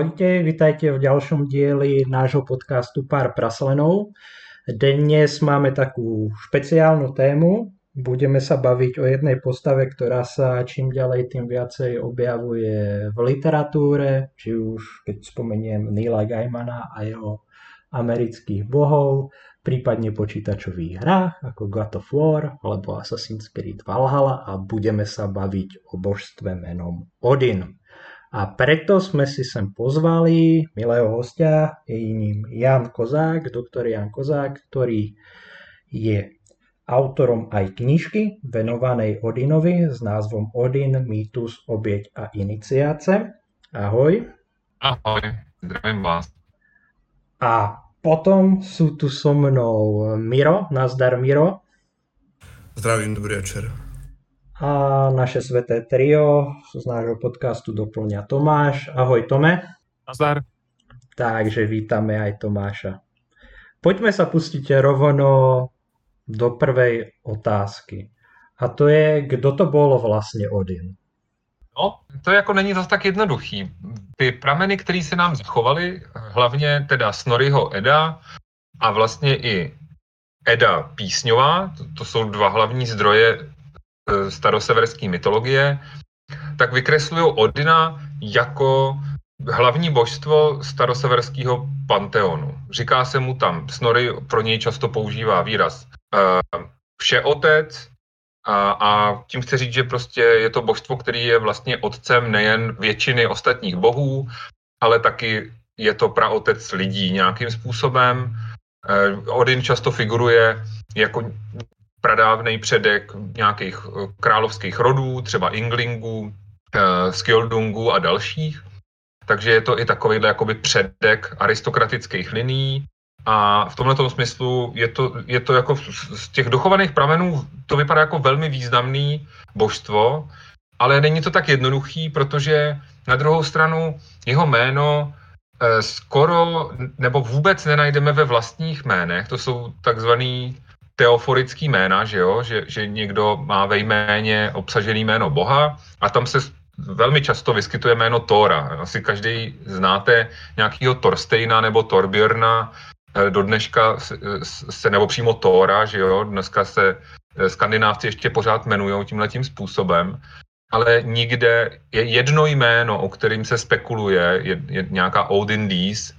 Ahojte, vitajte v ďalšom dieli nášho podcastu Pár praslenov. Dnes máme takú špeciálnu tému. Budeme sa baviť o jednej postave, ktorá sa čím ďalej tým viacej objavuje v literatúre, či už keď spomeniem Neila Gaimana a jeho amerických bohov, prípadne počítačových hrách ako God of War alebo Assassin's Creed Valhalla a budeme sa baviť o božstve menom Odin. A preto sme si sem pozvali milého hostia, je ním Jan Kozák, doktor Jan Kozák, ktorý je autorom aj knižky venovanej Odinovi s názvom Odin, mýtus, obieť a iniciáce. Ahoj. Ahoj, zdravím vás. A potom sú tu so mnou Miro, nazdar Miro. Zdravím, dobrý večer. A naše sveté trio z nášho podcastu doplňa Tomáš. Ahoj Tome. Nazdar. Takže vítame aj Tomáša. Poďme sa pustiť rovno do prvej otázky. A to je, kdo to bol vlastne Odin? No, to jako není zase tak jednoduchý. Ty prameny, které se nám zachovaly, hlavně teda Snorriho Eda a vlastně i Eda písňová, to, to jsou dva hlavní zdroje staroseverské mytologie, tak vykreslují Odina jako hlavní božstvo staroseverského panteonu. Říká se mu tam, Snorri pro něj často používá výraz uh, všeotec a, a tím chci říct, že prostě je to božstvo, který je vlastně otcem nejen většiny ostatních bohů, ale taky je to praotec lidí nějakým způsobem. Uh, Odin často figuruje jako pradávnej předek nějakých eh, královských rodů, třeba Inglingů, eh, Skjoldungů a dalších. Takže je to i takovýhle jakoby předek aristokratických liní. A v tomto smyslu je to, je to jako z těch dochovaných pramenů to vypadá jako velmi významný božstvo, ale není to tak jednoduchý, protože na druhou stranu jeho jméno eh, skoro nebo vůbec nenajdeme ve vlastních jménech. To jsou takzvaný teoforický jména, že jo, že, že někdo má ve jméně obsažený jméno Boha a tam se velmi často vyskytuje jméno Tóra. Asi každý znáte nějakého Torstejna nebo Torbjörna, eh, do dneška se, nebo přímo Tóra, že jo, dneska se eh, skandinávci ještě pořád jmenují tímhletím způsobem, ale nikde je jedno jméno, o kterým se spekuluje, je, je nějaká Odin Dees,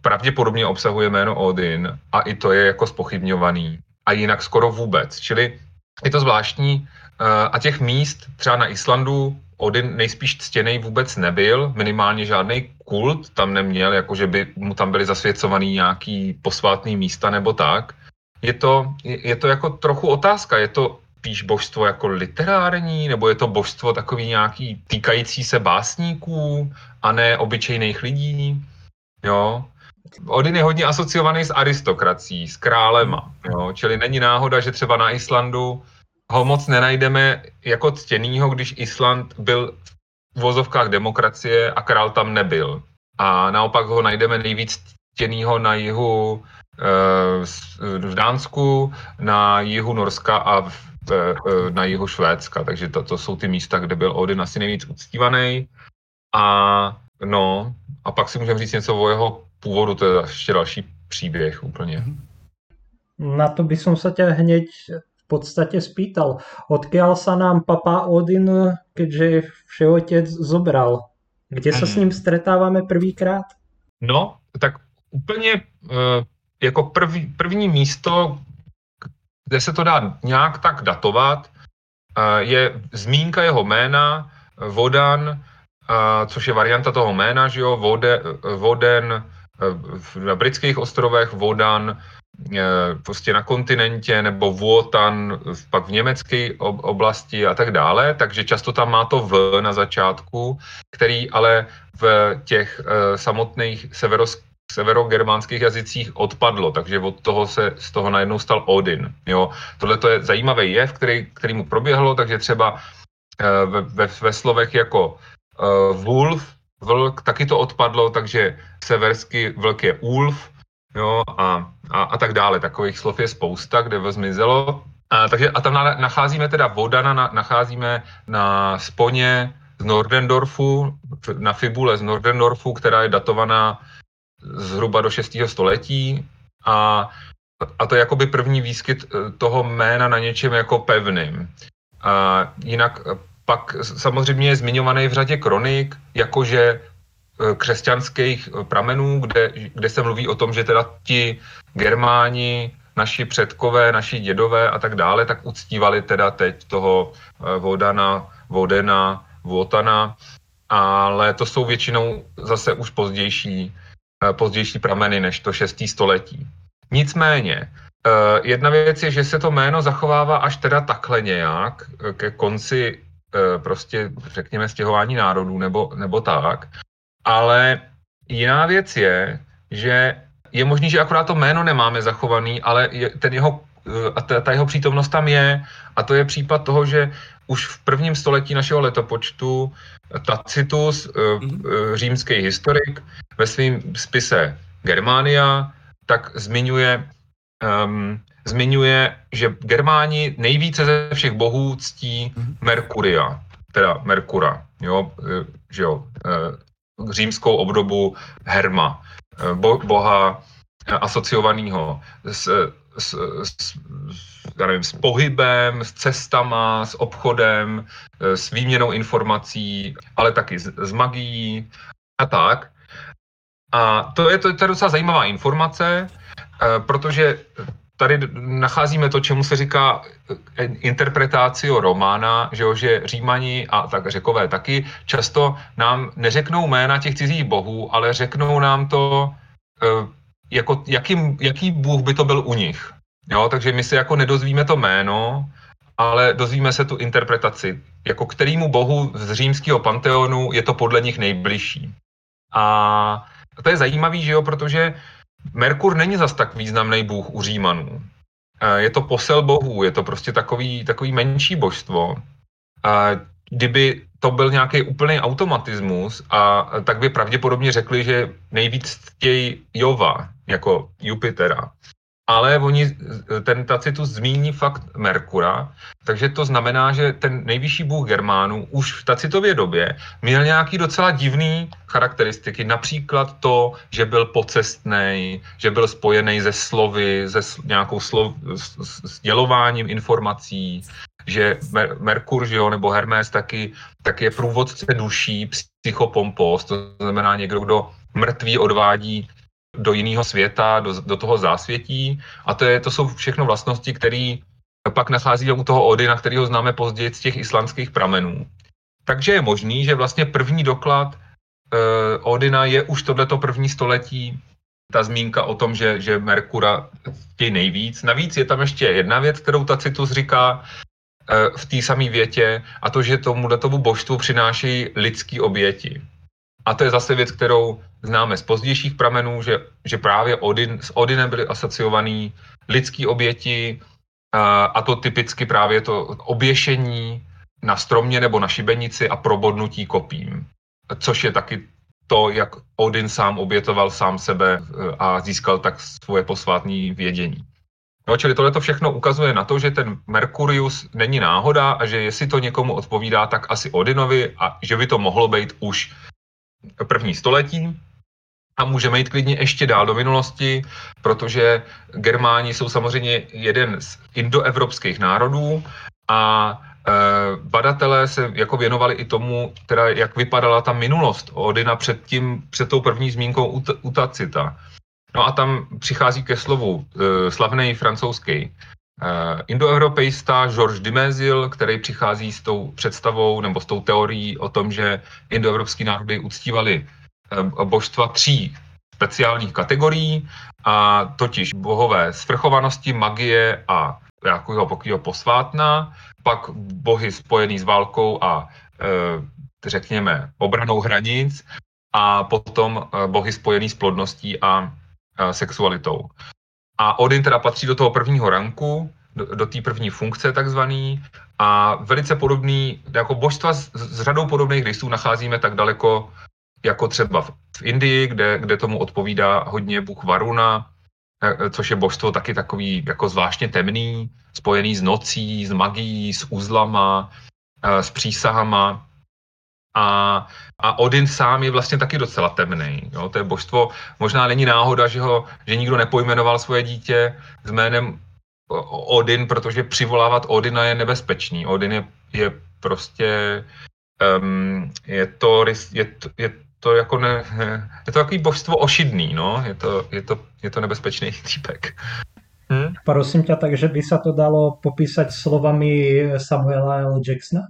pravděpodobně obsahuje jméno Odin a i to je jako spochybňovaný. A jinak skoro vůbec. Čili je to zvláštní. Eh, a těch míst třeba na Islandu Odin nejspíš ctěný vůbec nebyl, minimálně žádný kult tam neměl, jako že by mu tam byly zasvěcovaný nějaký posvátný místa nebo tak. Je to, je to jako trochu otázka, je to spíš božstvo jako literární, nebo je to božstvo takový nějaký týkající se básníků a ne obyčejných lidí? Jo? Odin je hodně asociovaný s aristokrací, s králema, jo? čili není náhoda, že třeba na Islandu ho moc nenajdeme jako ctěnýho, když Island byl v vozovkách demokracie a král tam nebyl. A naopak ho najdeme nejvíc ctěnýho na jihu eh, v Dánsku, na jihu Norska a v, eh, na jihu Švédska. Takže to, to jsou ty místa, kde byl Odin asi nejvíc uctívaný. A no, a pak si můžeme říct něco o jeho původu, to je ještě další příběh úplně. Na to by som sa ťa hneď v podstate spýtal. Odkiaľ sa nám papa Odin, keďže všeotec zobral? Kde sa s mhm. ním stretávame prvýkrát? No, tak úplně uh, jako první, první místo, kde se to dá nějak tak datovat, uh, je zmínka jeho jména, Vodan, což je varianta toho jména, že jo, Vode, Voden na britských ostrovech, Vodan eh, prostě na kontinentě, nebo Wotan pak v německé oblasti a tak dále, takže často tam má to V na začátku, který ale v těch eh, samotných severos, severogermánských jazycích odpadlo, takže od toho se z toho najednou stal Odin. Jo. Tohle to je zajímavý jev, který, který mu proběhlo, takže třeba ve, ve, ve slovech jako wolf, vlk, taky to odpadlo, takže seversky vlk je ulf, jo, a, a, a tak dále. Takových slov je spousta, kde to zmizelo. A, takže, a tam na, nacházíme teda Vodana, na, nacházíme na sponě z Nordendorfu, na fibule z Nordendorfu, která je datovaná zhruba do 6. století a, a to je jakoby první výskyt eh, toho jména na něčem jako pevným. A jinak pak samozřejmě je zmiňovaný v řadě kronik, jakože eh, křesťanských pramenů, kde, kde se mluví o tom, že teda ti Germáni, naši předkové, naši dědové a tak dále, tak uctívali teda teď toho eh, Vodana, Vodena, Votana, ale to jsou většinou zase už pozdější, pozdější prameny než to 6. století. Nicméně, jedna věc je, že se to jméno zachovává až teda takhle nějak ke konci prostě, řekněme, stěhování národů nebo, nebo tak. Ale jiná věc je, že je možný, že akorát to jméno nemáme zachovaný, ale je, ten jeho, eh, a ta, ta jeho přítomnost tam je. A to je případ toho, že už v prvním století našeho letopočtu Tacitus, mm-hmm. římský historik, ve svém spise Germania, tak zmiňuje um, zmiňuje, že Germáni nejvíce ze všech bohů ctí. Merkuria, teda Merkura, jo, e, že jo, e, římskou obdobu Herma, e, bo, boha asociovaného s, s, s, já nevím, s pohybem, s cestama, s obchodem, s výměnou informací, ale taky s, s magií a tak. A to je, to, to je docela zajímavá informace, protože tady nacházíme to, čemu se říká eh, interpretácio romána, že, jo, že římani a tak řekové taky často nám neřeknou jména těch cizích bohů, ale řeknou nám to, eh, jako, jaký, jaký bůh by to byl u nich. Jo, takže my se jako nedozvíme to jméno, ale dozvíme se tu interpretaci, jako kterýmu bohu z římského panteonu je to podle nich nejbližší. A to je zajímavý, že jo, protože Merkur není zas tak významný bůh u Římanů. Je to posel bohů, je to prostě takový, takový menší božstvo. Kdyby to byl nějaký úplný automatismus, a tak by pravděpodobně řekli, že nejvíc chtějí Jova, jako Jupitera ale oni, ten Tacitus zmíní fakt Merkura, takže to znamená, že ten nejvyšší bůh Germánů už v Tacitově době měl nějaký docela divný charakteristiky, například to, že byl pocestný, že byl spojený ze slovy, se nějakou slov, s, dělováním informací, že Mer- Merkur, že jo, nebo Hermes taky, tak je průvodce duší, psychopompos, to znamená někdo, kdo mrtvý odvádí do jiného světa, do, do toho zásvětí a to, je, to jsou všechno vlastnosti, které pak nachází u toho Odina, kterého známe později z těch islandských pramenů. Takže je možný, že vlastně první doklad uh, Odina je už tohleto první století, ta zmínka o tom, že, že Merkura je nejvíc. Navíc je tam ještě jedna věc, kterou Tacitus říká uh, v té samé větě, a to, že tomu tomu božstvu přináší lidský oběti. A to je zase věc, kterou známe z pozdějších pramenů, že, že právě Odin, s Odinem byly asociovaný lidský oběti a, a to typicky právě to oběšení na stromě nebo na šibenici a probodnutí kopím. Což je taky to, jak Odin sám obětoval sám sebe e, a získal tak svoje posvátní vědění. No, čili tohle to všechno ukazuje na to, že ten Merkurius není náhoda a že jestli to někomu odpovídá, tak asi Odinovi a že by to mohlo být už první století a můžeme jít klidně ještě dál do minulosti, protože Germáni jsou samozřejmě jeden z indoevropských národů a e, badatelé se jako věnovali i tomu, teda jak vypadala ta minulost Odina před, tím, před tou první zmínkou u, Tacita. No a tam přichází ke slovu e, slavný francouzský indoeuropeista Georges Dimezil, který přichází s tou představou nebo s tou teorií o tom, že indoevropský národy uctívali uh, božstva tří speciálních kategorií, a totiž bohové svrchovanosti, magie a nějakého pokýho posvátna, pak bohy spojený s válkou a uh, řekněme obranou hranic a potom bohy spojený s plodností a sexualitou. A Odin teda patří do toho prvního ranku, do, do té první funkce takzvaný a velice podobný, jako božstva s, s řadou podobných rysů nacházíme tak daleko jako třeba v, v Indii, kde, kde tomu odpovídá hodně bůh Varuna, eh, což je božstvo taky takový jako zvláštně temný, spojený s nocí, s magií, s uzlama, eh, s přísahama. A, a Odin sám je vlastně taky docela temný. Jo? To je božstvo, možná není náhoda, že, ho, že nikdo nepojmenoval svoje dítě s jménem Odin, protože přivolávat Odina je nebezpečný. Odin je, je prostě um, je to, je to, je to jako ne, je to takový božstvo ošidný, no, je to, je to, je to nebezpečný týpek. Hm? Prosím tě, takže by se to dalo popísat slovami Samuela L. Jacksona?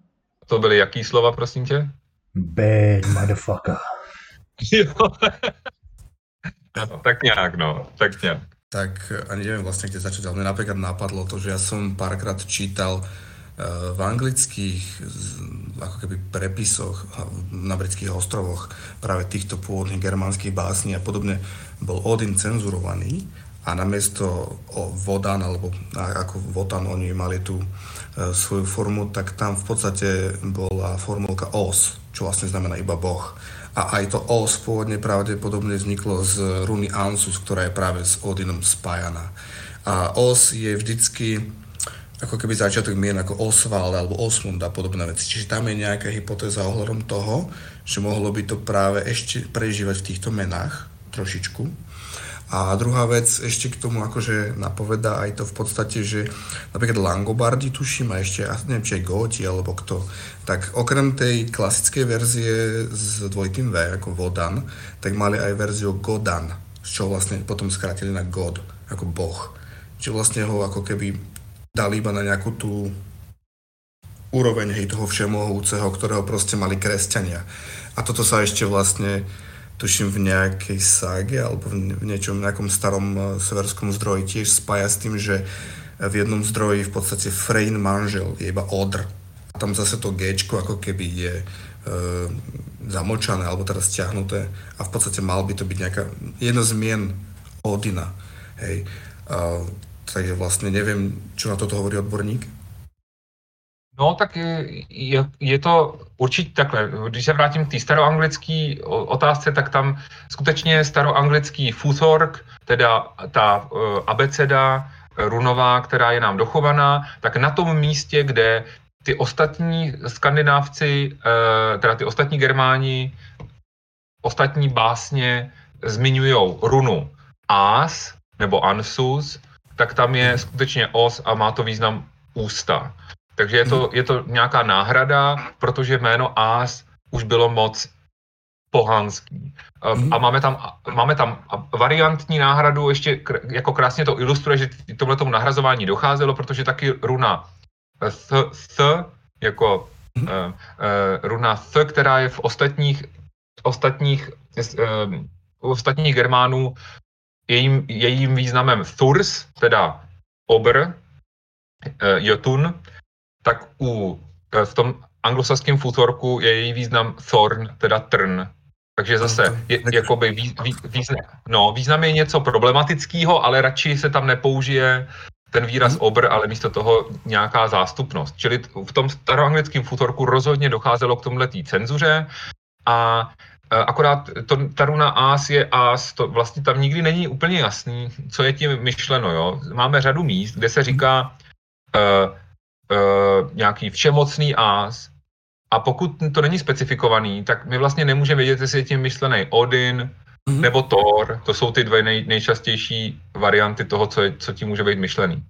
To byly jaký slova, prosím tě? Bad motherfucker. jo. no, tak nějak, no, tak nějak. Tak ani neviem vlastne, kde začať, ale mne napríklad napadlo to, že ja som párkrát čítal Eh, v anglických ako keby prepisoch na britských ostrovoch práve týchto pôvodných germánskych básní a podobne bol Odin cenzurovaný a namiesto Vodan alebo ako Votan oni mali tú eh, svoju formu, tak tam v podstate bola formulka Os, čo vlastne znamená iba Boh. A aj to Os pôvodne pravdepodobne vzniklo z runy Ansus, ktorá je práve s Odinom spájaná. A Os je vždycky ako keby začiatok mien ako Oswald alebo Osmund a podobné veci. Čiže tam je nejaká hypotéza ohľadom toho, že mohlo by to práve ešte prežívať v týchto menách trošičku. A druhá vec ešte k tomu akože napovedá aj to v podstate, že napríklad Langobardi tuším a ešte, neviem či aj Góti alebo kto, tak okrem tej klasickej verzie s dvojitým V ako Vodan, tak mali aj verziu Godan, z čoho vlastne potom skrátili na God, ako Boh. Čiže vlastne ho ako keby dali iba na nejakú tú úroveň hej, toho všemohúceho, ktorého proste mali kresťania. A toto sa ešte vlastne tuším v nejakej ságe alebo v niečom nejakom starom uh, severskom zdroji tiež spája s tým, že v jednom zdroji v podstate Frein manžel je iba Odr. A tam zase to G ako keby je e, zamočané alebo teda stiahnuté a v podstate mal by to byť nejaká jedno zmien Odina. Hej. Uh, takže vlastně nevím, čo na toto hovorí odborník. No, tak je, je to určitě takhle. Když se vrátím k té staroanglické otázce, tak tam skutečně staroanglický futhork, teda ta uh, abeceda runová, která je nám dochovaná, tak na tom místě, kde ty ostatní skandinávci, uh, teda ty ostatní germáni, ostatní básně zmiňují runu As nebo Ansus, tak tam je skutečně os a má to význam ústa. Takže je to, je to nějaká náhrada, protože jméno Ás už bylo moc pohanský. Mhm. A máme tam, máme tam variantní náhradu, ještě jako krásně to ilustruje, že tohle tomu nahrazování docházelo, protože taky runa th, th jako uh, uh, runa th, která je v ostatních, ostatních, uh, ostatních Germánů jejím, jejím významem Thurs, teda obr, uh, jotun, tak u, uh, v tom anglosaském futorku je její význam thorn, teda trn. Takže zase je, jakoby vý, vý, význam, no, význam je něco problematického, ale radši se tam nepoužije ten výraz hmm. obr, ale místo toho nějaká zástupnost. Čili v tom staroanglickém futorku rozhodně docházelo k tomhle cenzuře a Eh, akorát to, ta runa As je As, to vlastně tam nikdy není úplně jasný, co je tím myšleno. Jo? Máme řadu míst, kde se říká uh, uh, nějaký všemocný As a pokud to není specifikovaný, tak my vlastně nemůžeme vědět, jestli je tím myšlený Odin mm-hmm. nebo Thor. To jsou ty dvě nej, nejčastější varianty toho, co, je, co tím může být myšlený.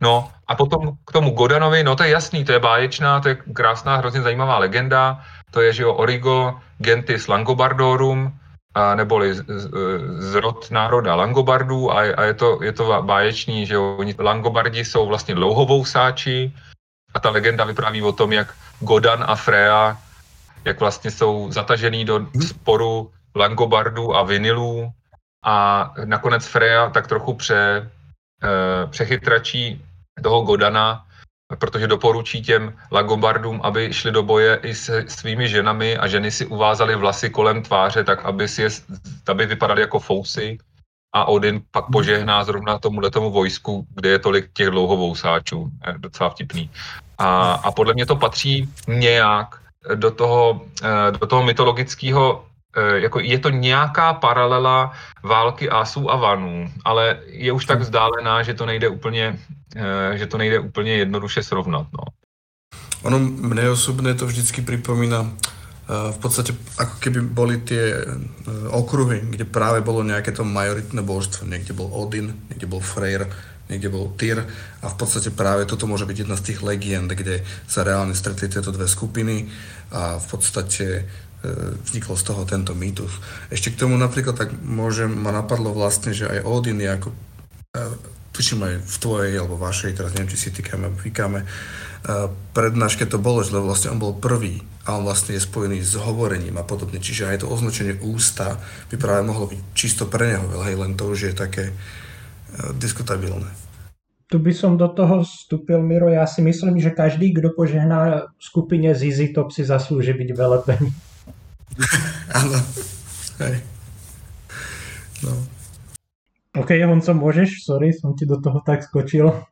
No a potom k tomu Godanovi, no to je jasný, to je báječná, to je krásná, hrozně zajímavá legenda, to je, že jo, Origo Gentis Langobardorum, a neboli z, z, z rod národa Langobardů a, a je, to, je to báječný, že jo, Langobardi jsou vlastně dlouhovousáči a ta legenda vypráví o tom, jak Godan a Freya, jak vlastně jsou zatažený do sporu Langobardů a Vinilů a nakonec Freya tak trochu pře, e, přechytračí toho Godana protože doporučí těm Lagobardům, aby šli do boje i se svými ženami a ženy si uvázaly vlasy kolem tváře, tak aby, si je, aby vypadaly jako fousy a Odin pak požehná zrovna tomu tomu vojsku, kde je tolik těch dlouhovousáčů. Je docela vtipný. A, a podle mě to patří nějak do toho, eh, do toho mytologického Eh, jako je to nějaká paralela války Asů a Vanů, ale je už tak vzdálená, že to nejde úplně, eh, že to nejde úplně jednoduše srovnat. No. Ono mne osobně to vždycky připomíná v podstate ako keby boli tie okruhy, kde práve bolo nejaké to majoritné božstvo. Niekde bol Odin, niekde bol Freyr, niekde bol Tyr a v podstate práve toto môže byť jedna z tých legend, kde sa reálne stretli tieto dve skupiny a v podstate e, vzniklo z toho tento mýtus. Ešte k tomu napríklad tak môžem, ma napadlo vlastne, že aj Odin je ako, e, tuším aj v tvojej alebo vašej, teraz neviem, či si týkame, vykáme, e, prednáške to bolo, že vlastne on bol prvý a on vlastne je spojený s hovorením a podobne. Čiže aj to označenie ústa by práve mohlo byť čisto pre neho, hej, len to už je také diskutabilné. Tu by som do toho vstúpil, Miro. Ja si myslím, že každý, kdo požehná skupine ZZ Top si zaslúži byť velepený. Áno. Hej. No. OK, Honco, můžeš? Sorry, jsem ti do toho tak skočil.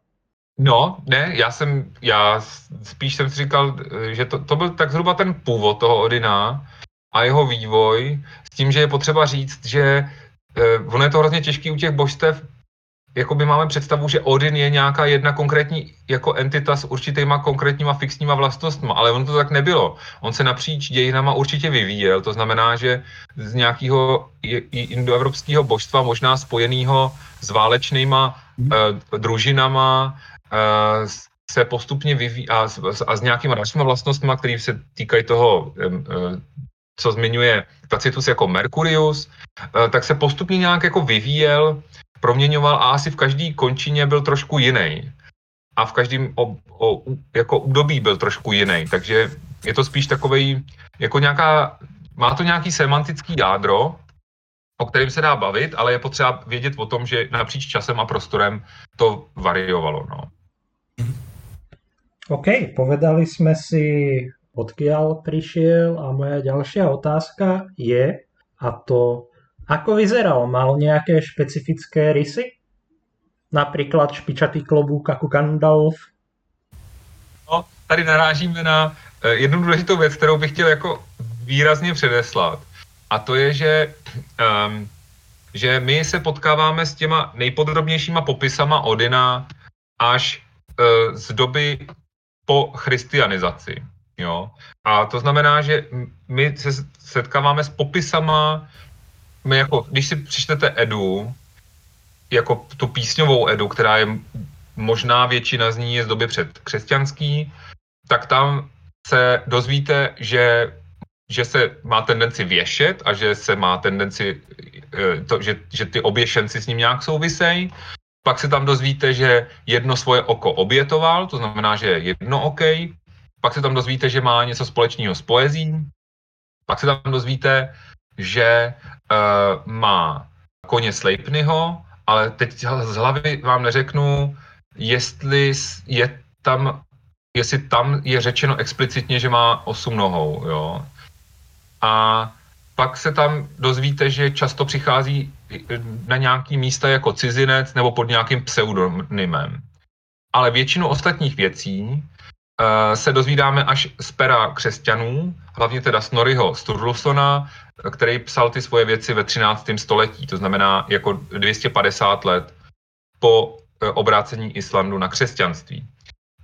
No, ne, já jsem, já spíš jsem si říkal, že to, to byl tak zhruba ten původ toho Odina a jeho vývoj, s tím, že je potřeba říct, že eh, ono je to hrozně těžký u těch božstev jakoby máme představu, že Odin je nějaká jedna konkrétní jako entita s určitýma konkrétníma fixníma vlastnostmi, ale on to tak nebylo. On se napříč dějinama určitě vyvíjel, to znamená, že z nějakého indoevropského božstva, možná spojeného s válečnýma mm. uh, družinama, uh, se postupně vyvíjí a, a s nějakýma dalšíma vlastnostmi, které se týkají toho, uh, co zmiňuje Tacitus jako Mercurius, tak se postupně nějak jako vyvíjel proměňoval a asi v každý končině byl trošku jiný. A v každém o, jako údobí byl trošku jiný. Takže je to spíš takový, jako nějaká, má to nějaký semantický jádro, o kterém se dá bavit, ale je potřeba vědět o tom, že napříč časem a prostorem to variovalo. No. OK, povedali jsme si, odkiaľ prišiel a moja ďalšia otázka je, a to Ako vyzeral? Mal nejaké špecifické rysy? Například špičatý klobouk jako Gandalf? No, tady narážíme na eh, jednu důležitou věc, kterou bych chtěl jako výrazně předeslat. A to je, že, um, že my se potkáváme s těma nejpodrobnějšíma popisama Odina až uh, z doby po christianizaci. Jo? A to znamená, že my se setkáváme s popisama my jako, když si přečtete Edu, jako tu písňovou Edu, která je možná většina z ní je z doby před křesťanský, tak tam se dozvíte, že, že se má tendenci věšet a že se má tendenci, eh, to, že, že ty oběšenci s ním nějak souvisejí. Pak se tam dozvíte, že jedno svoje oko obětoval, to znamená, že je jedno OK. Pak se tam dozvíte, že má něco společného s poezí. Pak se tam dozvíte, že uh, má koně Sleipnyho, ale teď z hlavy vám neřeknu, jestli je tam, jestli tam je řečeno explicitně, že má osm nohou, jo. A pak se tam dozvíte, že často přichází na nějaký místa jako cizinec nebo pod nějakým pseudonymem. Ale většinu ostatních věcí se dozvídáme až z pera křesťanů, hlavně teda Snorriho Sturlusona, který psal ty svoje věci ve 13. století, to znamená jako 250 let po eh, obrácení Islandu na křesťanství.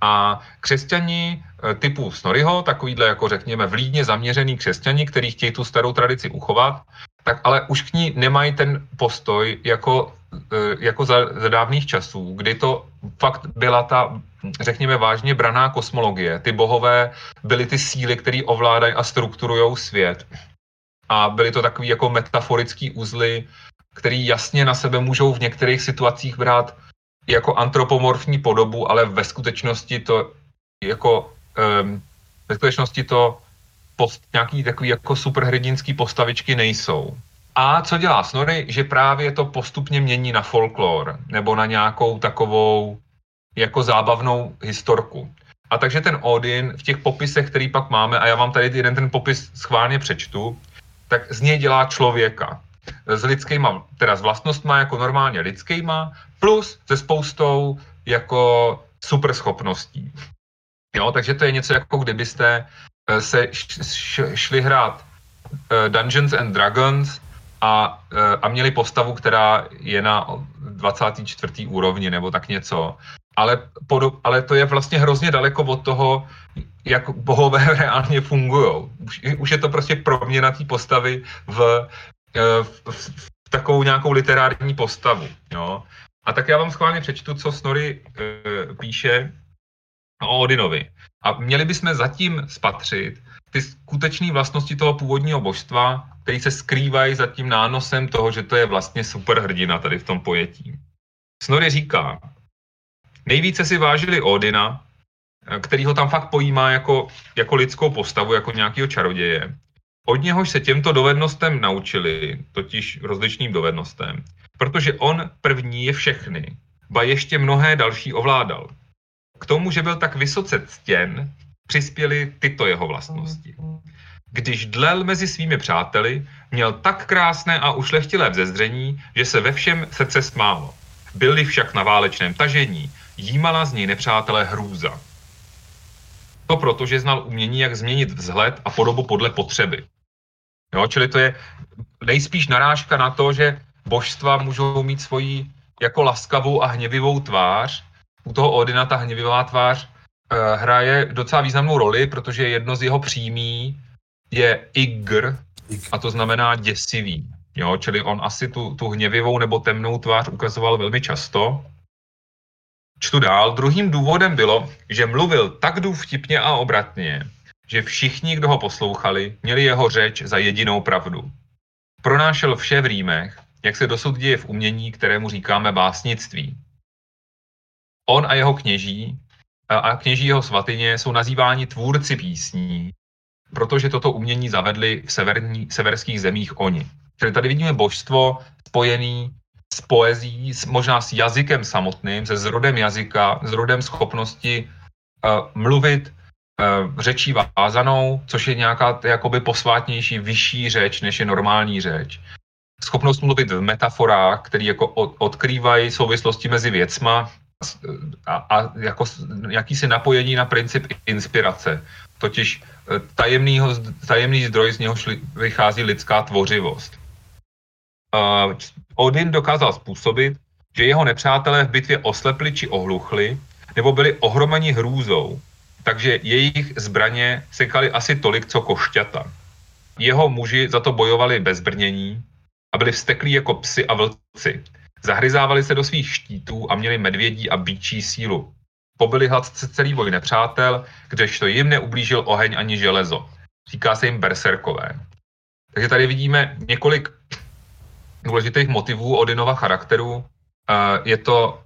A křesťani eh, typu Snorriho, takovýhle jako řekněme vlídně zaměřený křesťani, kteří chtějí tu starou tradici uchovat, tak ale už k ní nemají ten postoj jako, eh, jako za, za dávných časů, kdy to fakt byla ta, řekněme vážně, braná kosmologie. Ty bohové byly ty síly, které ovládají a strukturují svět a byly to takové jako metaforické uzly, který jasně na sebe můžou v některých situacích brát jako antropomorfní podobu, ale ve skutečnosti to jako um, ve skutečnosti to post, nějaký takový jako superhrdinský postavičky nejsou. A co dělá Snorri? Že právě to postupně mění na folklor nebo na nějakou takovou jako zábavnou historku. A takže ten Odin v těch popisech, který pak máme, a já vám tady jeden ten popis schválně přečtu, tak z něj dělá člověka. S lidskýma, teda s vlastnostma jako normálně lidskýma, plus se spoustou jako super schopností. Jo, takže to je něco jako kdybyste se šli hrát eh, Dungeons and Dragons a, eh, a měli postavu, která je na 24. úrovni nebo tak něco. ale, ale to je vlastně hrozně daleko od toho, jak bohové reálně fungují. Už, už je to prostě proměna té postavy v, eh, v, v, v takovou nějakou literární postavu. Jo? A tak já vám schválně přečtu, co Snorri e, píše o Odinovi. A měli bychom zatím spatřit ty skutečné vlastnosti toho původního božstva, které se skrývají za tím nánosem toho, že to je vlastně superhrdina tady v tom pojetí. Snorri říká, nejvíce si vážili Odina, který ho tam fakt pojímá jako, jako lidskou postavu, jako nějakého čaroděje. Od něhož se těmto dovednostem naučili, totiž rozličným dovednostem, protože on první je všechny, ba ještě mnohé další ovládal. K tomu, že byl tak vysoce ctěn, přispěly tyto jeho vlastnosti. Když dlel mezi svými přáteli, měl tak krásné a ušlechtilé vzezření, že se ve všem srdce smálo. Byli však na válečném tažení, jímala z něj nepřátelé hrůza. To proto, že znal umění, jak změnit vzhled a podobu podle potřeby. Jo, čili to je nejspíš narážka na to, že božstva můžou mít svoji jako laskavou a hněvivou tvář. U toho Odina ta hněvivá tvář uh, hraje docela významnou roli, protože jedno z jeho příjmí je igr, a to znamená děsivý. Jo, čili on asi tu, tu hněvivou nebo temnou tvář ukazoval velmi často. Čtu dál. Druhým důvodem bylo, že mluvil tak důvtipně a obratně, že všichni, kdo ho poslouchali, měli jeho řeč za jedinou pravdu. Pronášel vše v rýmech, jak se dosud děje v umění, kterému říkáme básnictví. On a jeho kněží a kněží jeho svatyně jsou nazýváni tvůrci písní, protože toto umění zavedli v severní, severských zemích oni. Čili tady vidíme božstvo spojený s poezí, možná s jazykem samotným, se zrodem jazyka, s rodem schopnosti uh, mluvit uh, řečí vázanou, což je nějaká jakoby posvátnější, vyšší řeč, než je normální řeč. Schopnost mluvit v metaforách, které jako od, odkrývají souvislosti mezi věcma a, a jako jakýsi napojení na princip inspirace. Totiž eh, tajemnýho, tajemný zdroj, z něhož vychází lidská tvořivost. Uh, Odin dokázal způsobit, že jeho nepřátelé v bitvě oslepli či ohluchli, nebo byli ohromeni hrůzou, takže jejich zbraně sekaly asi tolik, co košťata. Jeho muži za to bojovali bez brnění a byli vsteklí jako psy a vlci. Zahryzávali se do svých štítů a měli medvědí a bíčí sílu. Pobili hladce celý boj nepřátel, kdežto jim neublížil oheň ani železo. Říká se jim berserkové. Takže tady vidíme několik důležitých motivů Odinova charakteru. Je to,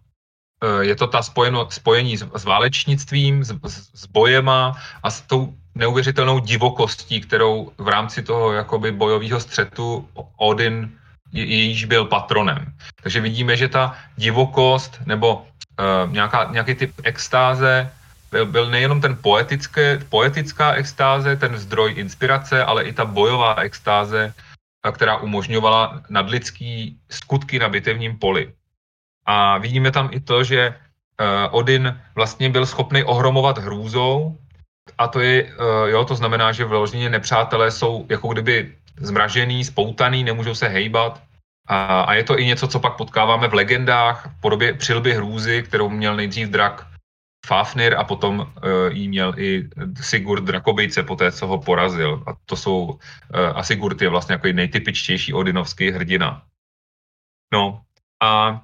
e, je to ta spojeno, spojení s, s válečnictvím, s, s bojema a s tou neuvěřitelnou divokostí, kterou v rámci toho jakoby bojového střetu Odin jejíž byl patronem. Takže vidíme, že ta divokost nebo uh, nějaká, nějaký typ extáze byl, byl nejenom ten poetické, poetická extáze, ten zdroj inspirace, ale i ta bojová extáze, která umožňovala nadlidský skutky na bitevním poli. A vidíme tam i to, že uh, Odin vlastně byl schopný ohromovat hrůzou, a to je, uh, jo, to znamená, že vloženě nepřátelé jsou jako kdyby zmražený, spoutaný, nemůžou se hejbat. A, a je to i něco, co pak potkáváme v legendách v podobě přilby hrůzy, kterou měl nejdřív drak Fafnir a potom uh, jí měl i Sigurd Drakobyjce po té, co ho porazil. A to jsou, uh, a Sigurd je vlastně jako nejtypičtější odinovský hrdina. No a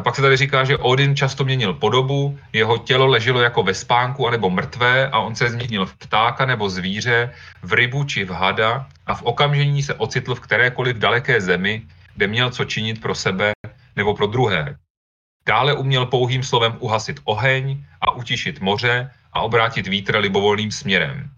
pak se tady říká, že Odin často měnil podobu, jeho tělo leželo jako ve spánku anebo mrtvé a on se změnil v ptáka nebo zvíře, v rybu či v hada a v okamžení se ocitl v kterékoliv daleké zemi, kde měl co činit pro sebe nebo pro druhé. Dále uměl pouhým slovem uhasit oheň a utišit moře a obrátit vítr libovolným směrem.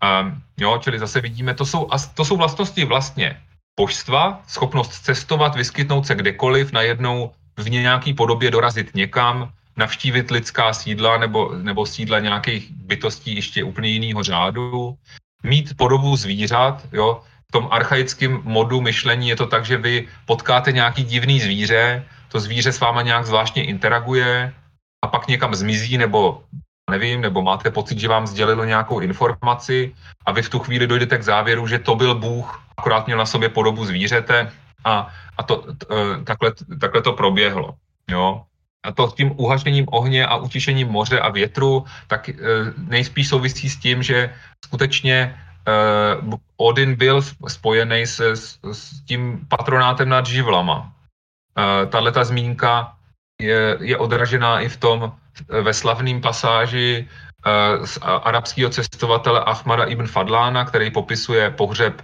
A, jo, čili zase vidíme, to jsou, to jsou vlastnosti vlastně božstva, schopnost cestovat, vyskytnout se kdekoliv, najednou v nějaké podobě dorazit někam, navštívit lidská sídla nebo, nebo sídla nějakých bytostí ještě úplně jiného řádu, mít podobu zvířat, jo, v tom archaickém modu myšlení je to tak, že vy potkáte nějaký divný zvíře, to zvíře s váma nějak zvláštně interaguje a pak někam zmizí nebo nevím, nebo máte pocit, že vám sdělilo nějakou informaci a vy v tu chvíli dojdete k závěru, že to byl Bůh, akorát měl na sobě podobu zvířete a, a to, t, e, takhle, takhle to proběhlo. Jo? a to tím uhašením ohně a utišením moře a větru, tak nejspíš souvisí s tím, že skutečně Odin byl spojený se, s, s tím patronátem nad živlama. Tahle ta zmínka je, je odražená i v tom ve slavném pasáži z arabského cestovatele Ahmada ibn Fadlána, který popisuje pohřeb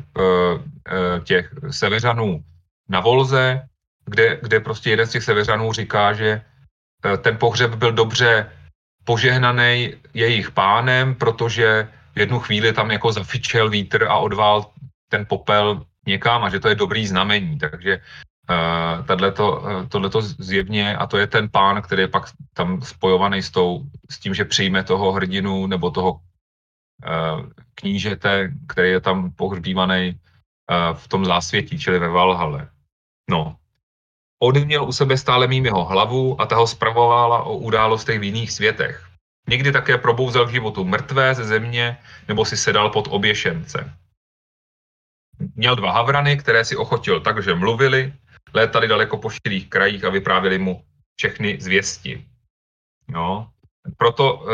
těch severanů na Volze, kde, kde prostě jeden z těch severanů říká, že ten pohřeb byl dobře požehnaný jejich pánem, protože v jednu chvíli tam jako zafičel vítr a odvál ten popel někam a že to je dobrý znamení. Takže uh, tohleto zjevně, a to je ten pán, který je pak tam spojovaný s, tou, s tím, že přijme toho hrdinu nebo toho uh, knížete, který je tam pohřbívaný v tom zásvětí, čili ve Valhale. No. Odin měl u sebe stále mým jeho hlavu a ta ho spravovala o událostech v jiných světech. Někdy také probouzel k životu mrtvé ze země nebo si sedal pod oběšence. Měl dva havrany, které si ochotil tak, že mluvili, létali daleko po širých krajích a vyprávěli mu všechny zvěsti. No. Proto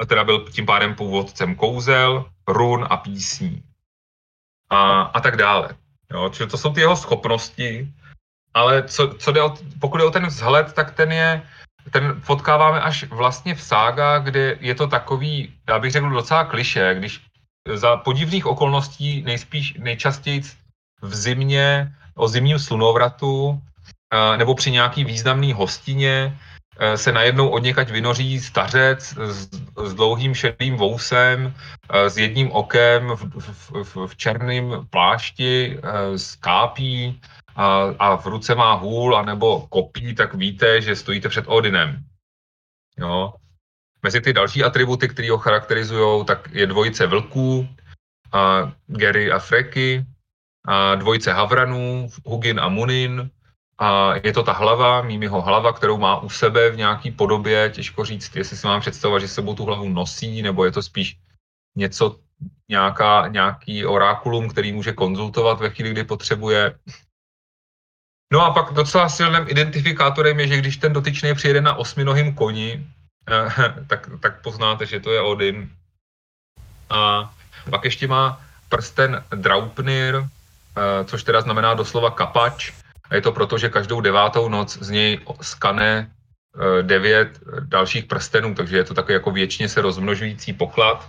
e, teda byl tím pádem původcem kouzel, run a písní. A, a tak dále. Jo, čili to jsou ty jeho schopnosti, ale co, co jde o, pokud je o ten vzhled, tak ten je, ten potkáváme až vlastně v sága, kde je to takový, já bych řekl docela kliše, když za podivných okolností nejspíš nejčastěji v zimě o zimním slunovratu nebo při nějaký významný hostině se najednou od někaď vynoří stařec s, s dlouhým šedým vousem, s jedním okem v, v, v, v černém plášti, s kápí a, a v ruce má hůl anebo kopí, tak víte, že stojíte před Odinem. Jo. Mezi ty další atributy, které ho charakterizují, tak je dvojice vlků, a Gary a Freky, a dvojice havranů, Hugin a Munin, a je to ta hlava, Mimiho hlava, kterou má u sebe v nějaký podobě, těžko říct, jestli si mám představovat, že sebou tu hlavu nosí, nebo je to spíš něco, nějaká, nějaký orákulum, který může konzultovat ve chvíli, kdy potřebuje. No a pak docela silným identifikátorem je, že když ten dotyčný přijede na osminohým koni, tak, tak poznáte, že to je Odin. A pak ještě má prsten Draupnir, eh, což teda znamená doslova kapač. A je to proto, že každou devátou noc z něj skane eh, devět dalších prstenů, takže je to takový jako věčně se rozmnožující poklad.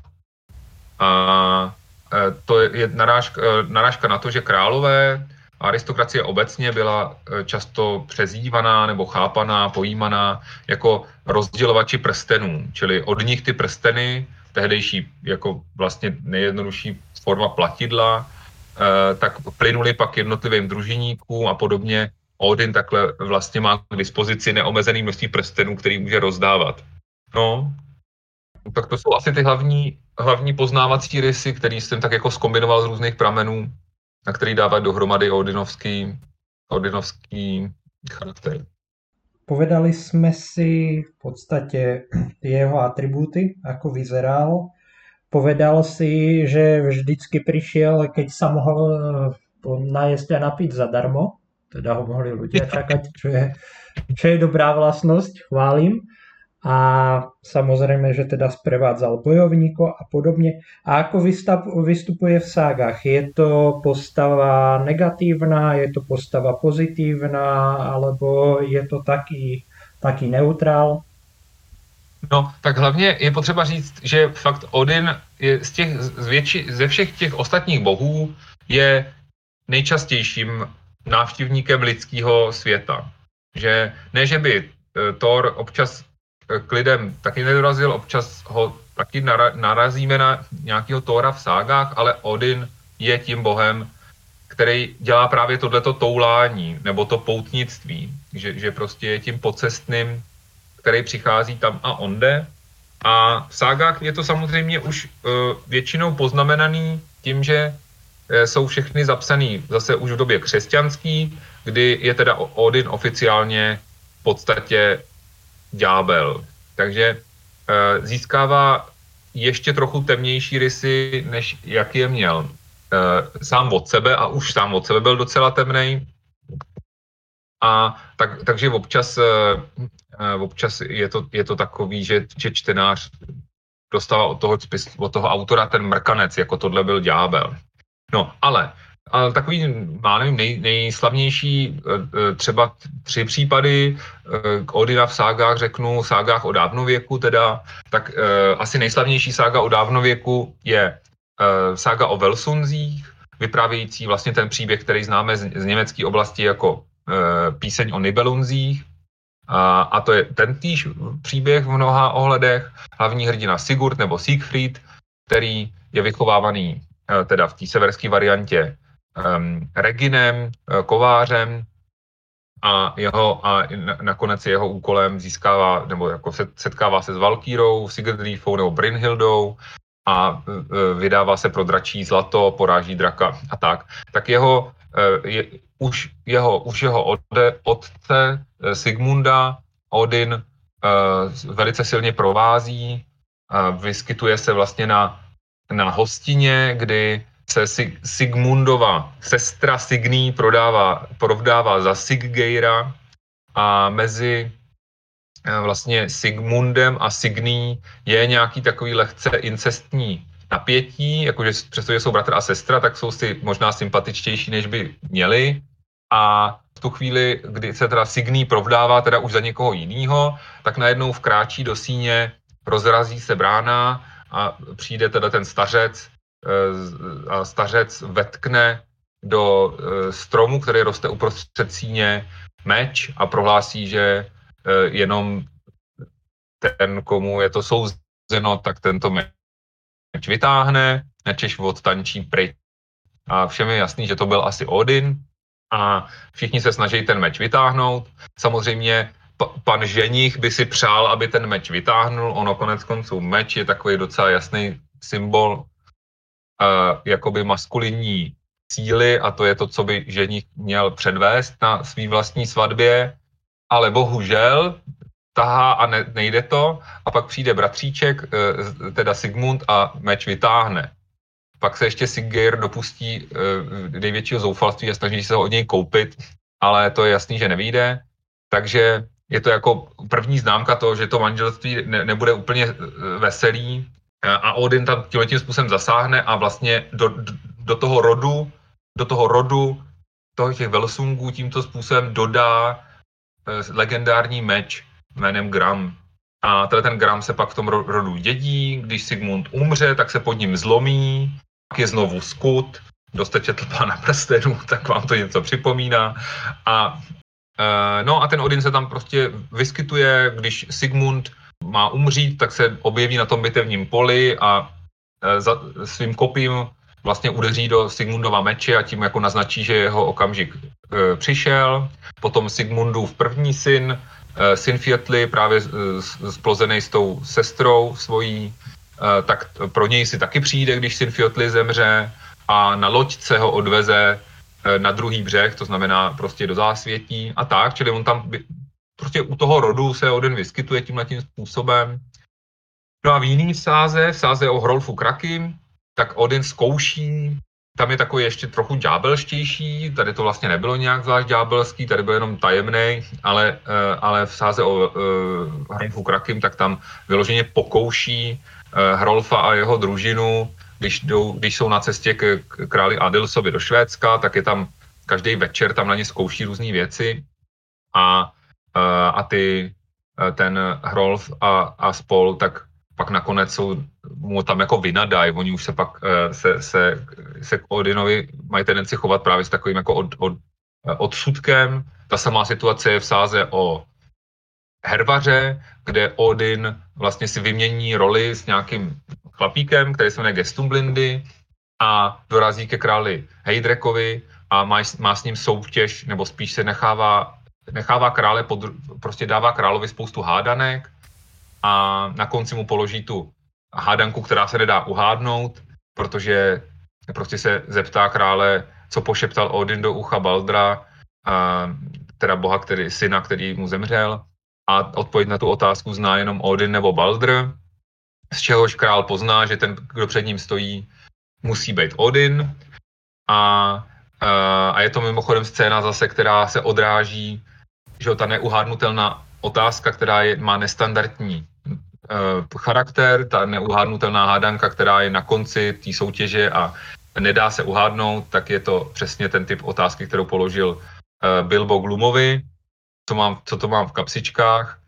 A eh, to je narážka, narážka na to, že králové aristokracie obecně byla často přezývaná nebo chápaná, pojímaná jako rozdělovači prstenů, čili od nich ty prsteny, tehdejší jako vlastně nejjednodušší forma platidla, tak plynuly pak jednotlivým družiníkům a podobně. Odin takhle vlastně má k dispozici neomezený množství prstenů, který může rozdávat. No, tak to jsou asi ty hlavní, hlavní poznávací rysy, který jsem tak jako skombinoval z různých pramenů na který dává dohromady Odinovský, Odinovský charakter. Povedali jsme si v podstatě jeho atributy, ako vyzeral. Povedal si, že vždycky přišel, keď sa mohl eh, najesť a napiť zadarmo. Teda ho mohli ľudia čakať, čo je, čo je dobrá vlastnosť, chválim a samozrejme, že teda sprevádzal bojovníkov a podobne. A ako vystupuje v ságách? Je to postava negatívna, je to postava pozitívna, alebo je to taký, taký neutrál? No, tak hlavně je potřeba říct, že fakt Odin je z těch, z větši, ze všech těch ostatních bohů je nejčastějším návštěvníkem lidského světa. Že ne, že by eh, Thor občas k lidem taky nedorazil, občas ho taky narazíme na nějakého Tóra v ságách, ale Odin je tím bohem, který dělá právě tohleto toulání, nebo to poutnictví, že, že prostě je tím pocestným, který přichází tam a onde. A v ságách je to samozřejmě už uh, většinou poznamenaný tím, že uh, jsou všechny zapsaný zase už v době křesťanský, kdy je teda Odin oficiálně v podstatě ďábel. Takže e, získává ještě trochu temnější rysy, než jak je měl e, sám od sebe a už sám od sebe byl docela temný. A tak, takže občas e, občas je to, je to takový, že, že čtenář dostává od toho, od toho autora ten mrkanec, jako tohle byl ďábel. No, ale ale takový, má nevím, nej, nejslavnější třeba tři případy k Odina v ságách řeknu, ságách o dávnověku teda, tak asi nejslavnější sága o dávnověku je sága o Velsunzích, vyprávějící vlastně ten příběh, který známe z, z německé oblasti jako píseň o Nibelunzích. A, a to je ten týž příběh v mnoha ohledech. Hlavní hrdina Sigurd nebo Siegfried, který je vychovávaný e, teda v té severské variantě e, Reginem, e, kovářem, a, jeho, a nakonec jeho úkolem získává, nebo jako setkává se s Valkýrou, Sigurdrífou nebo Brynhildou a e, vydává se pro dračí zlato, poráží draka a tak, tak jeho, je, už jeho, už jeho ode, otce e, Sigmunda Odin velice silně provází, vyskytuje se vlastně na, na hostině, kdy se Sigmundova sestra Signý prodává, prodává za Siggeira a mezi Eh, vlastně Sigmundem a Signý je nějaký takový lehce incestní napětí, jakože přestože jsou bratr a sestra, tak jsou si možná sympatičtější, než by měli. A v tu chvíli, kdy se teda Signý provdává teda už za někoho jiného, tak najednou vkráčí do síně, rozrazí se brána a přijde teda ten stařec eh, a stařec vetkne do eh, stromu, který roste uprostřed síně, meč a prohlásí, že Eh, jenom ten, komu je to souzeno, tak tento meč vytáhne, nečeš odtančí pryč. A všem je jasný, že to byl asi Odin a všichni se snaží ten meč vytáhnout. Samozřejmě pan ženich by si přál, aby ten meč vytáhnul. Ono konec konců meč je takový docela jasný symbol uh, jakoby maskulinní síly a to je to, co by ženich měl předvést na svý vlastní svatbě ale bohužel tahá a ne, nejde to a pak přijde bratříček, eh, teda Sigmund a meč vytáhne. Pak se ještě Siggeir dopustí eh, největšího zoufalství a snaží se ho od něj koupit, ale to je jasný, že nevíde. Takže je to jako první známka toho, že to manželství ne, nebude úplně eh, veselý a Odin tam tím způsobem zasáhne a vlastně do, do toho rodu, do toho rodu toho těch Velsungů tímto způsobem dodá legendární meč jménem Gram. A tenhle ten Gram se pak v tom rodu dědí, když Sigmund umře, tak se pod ním zlomí, pak je znovu skut, jste četl Pána prstenů, tak vám to něco připomíná. A e, no a ten Odin se tam prostě vyskytuje, když Sigmund má umřít, tak se objeví na tom bitevním poli a e, za svým kopím vlastně udeří do Sigmundova meče a tím jako naznačí, že jeho okamžik e, přišel. Potom Sigmundův první syn, e, syn Fiatly, právě splozený s tou sestrou svojí, e, tak pro něj si taky přijde, když syn Fiatly zemře a na loďce ho odveze na druhý břeh, to znamená prostě do zásvětí a tak, čili on tam prostě u toho rodu se Odin vyskytuje tímhle tím způsobem. No a v jiný sáze, v sáze o Hrolfu Krakim, tak Odin zkouší, tam je takový ještě trochu ďábelštější, tady to vlastně nebylo nějak zvlášť ďábelský, tady byl jenom tajemný, ale, uh, ale v sáze o uh, Hrolfu Krakim, tak tam vyloženě pokouší uh, Hrolfa a jeho družinu, když, jdou, když jsou na cestě k, králi Adilsovi do Švédska, tak je tam každý večer tam na ně zkouší různé věci a, uh, a ty, ten Hrolf a, a spol, tak pak nakonec jsou mu tam jako vynadají, oni už se pak eh, se, se, se k Odinovi mají tendenci chovat právě s takovým jako od, od, odsudkem. Ta samá situace je v sáze o Hervaře, kde Odin vlastně si vymění roli s nějakým chlapíkem, který se jmenuje Gestumblindy a dorazí ke králi Heidrekovi a má, má s ním soutěž, nebo spíš se nechává, nechává krále, pod, prostě dává královi spoustu hádanek a na konci mu položí tu hádanku, která se nedá uhádnout, protože prostě se zeptá krále, co pošeptal Odin do ucha Baldra, a, teda boha, který, syna, který mu zemřel. A odpověď na tu otázku zná jenom Odin nebo Baldr, z čehož král pozná, že ten, kdo před ním stojí, musí být Odin. A, a je to mimochodem scéna zase, která se odráží, že ta neuhádnutelná otázka, která je, má nestandardní charakter, ta neuhádnutelná hádanka, která je na konci té soutěže a nedá se uhádnout, tak je to přesně ten typ otázky, kterou položil uh, Bilbo Glumovi, co, mám, co to mám v kapsičkách,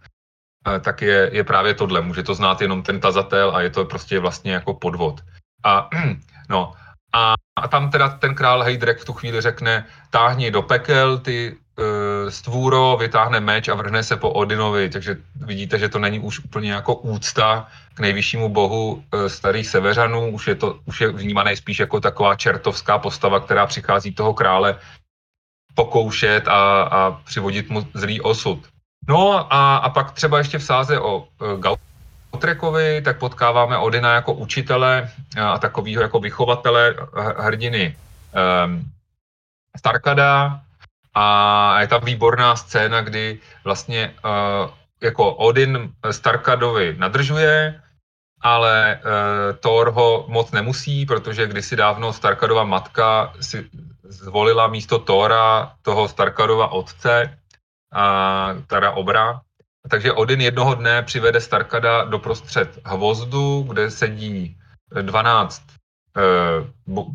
uh, tak je, je právě tohle. Může to znát jenom ten tazatel a je to prostě vlastně jako podvod. A, no, a, a tam teda ten král Heidrek v tu chvíli řekne, táhni do pekel ty stvůro, vytáhne meč a vrhne se po Odinovi, takže vidíte, že to není už úplně jako úcta k nejvyššímu bohu uh, starých severanů, už je to už je vnímané spíš jako taková čertovská postava, která přichází toho krále pokoušet a, a přivodit mu zlý osud. No a, a pak třeba ještě v sáze o uh, Gautrikovi, tak potkáváme Odina jako učitele a takového jako vychovatele hrdiny Starkada, a je tam výborná scéna, kdy vlastně uh, jako Odin Starkadovi nadržuje, ale uh, Thor ho moc nemusí, protože kdysi dávno Starkadova matka si zvolila místo Thora toho Starkadova otce, a teda Obra. Takže Odin jednoho dne přivede Starkada do prostřed hvozdu, kde sedí 12, uh,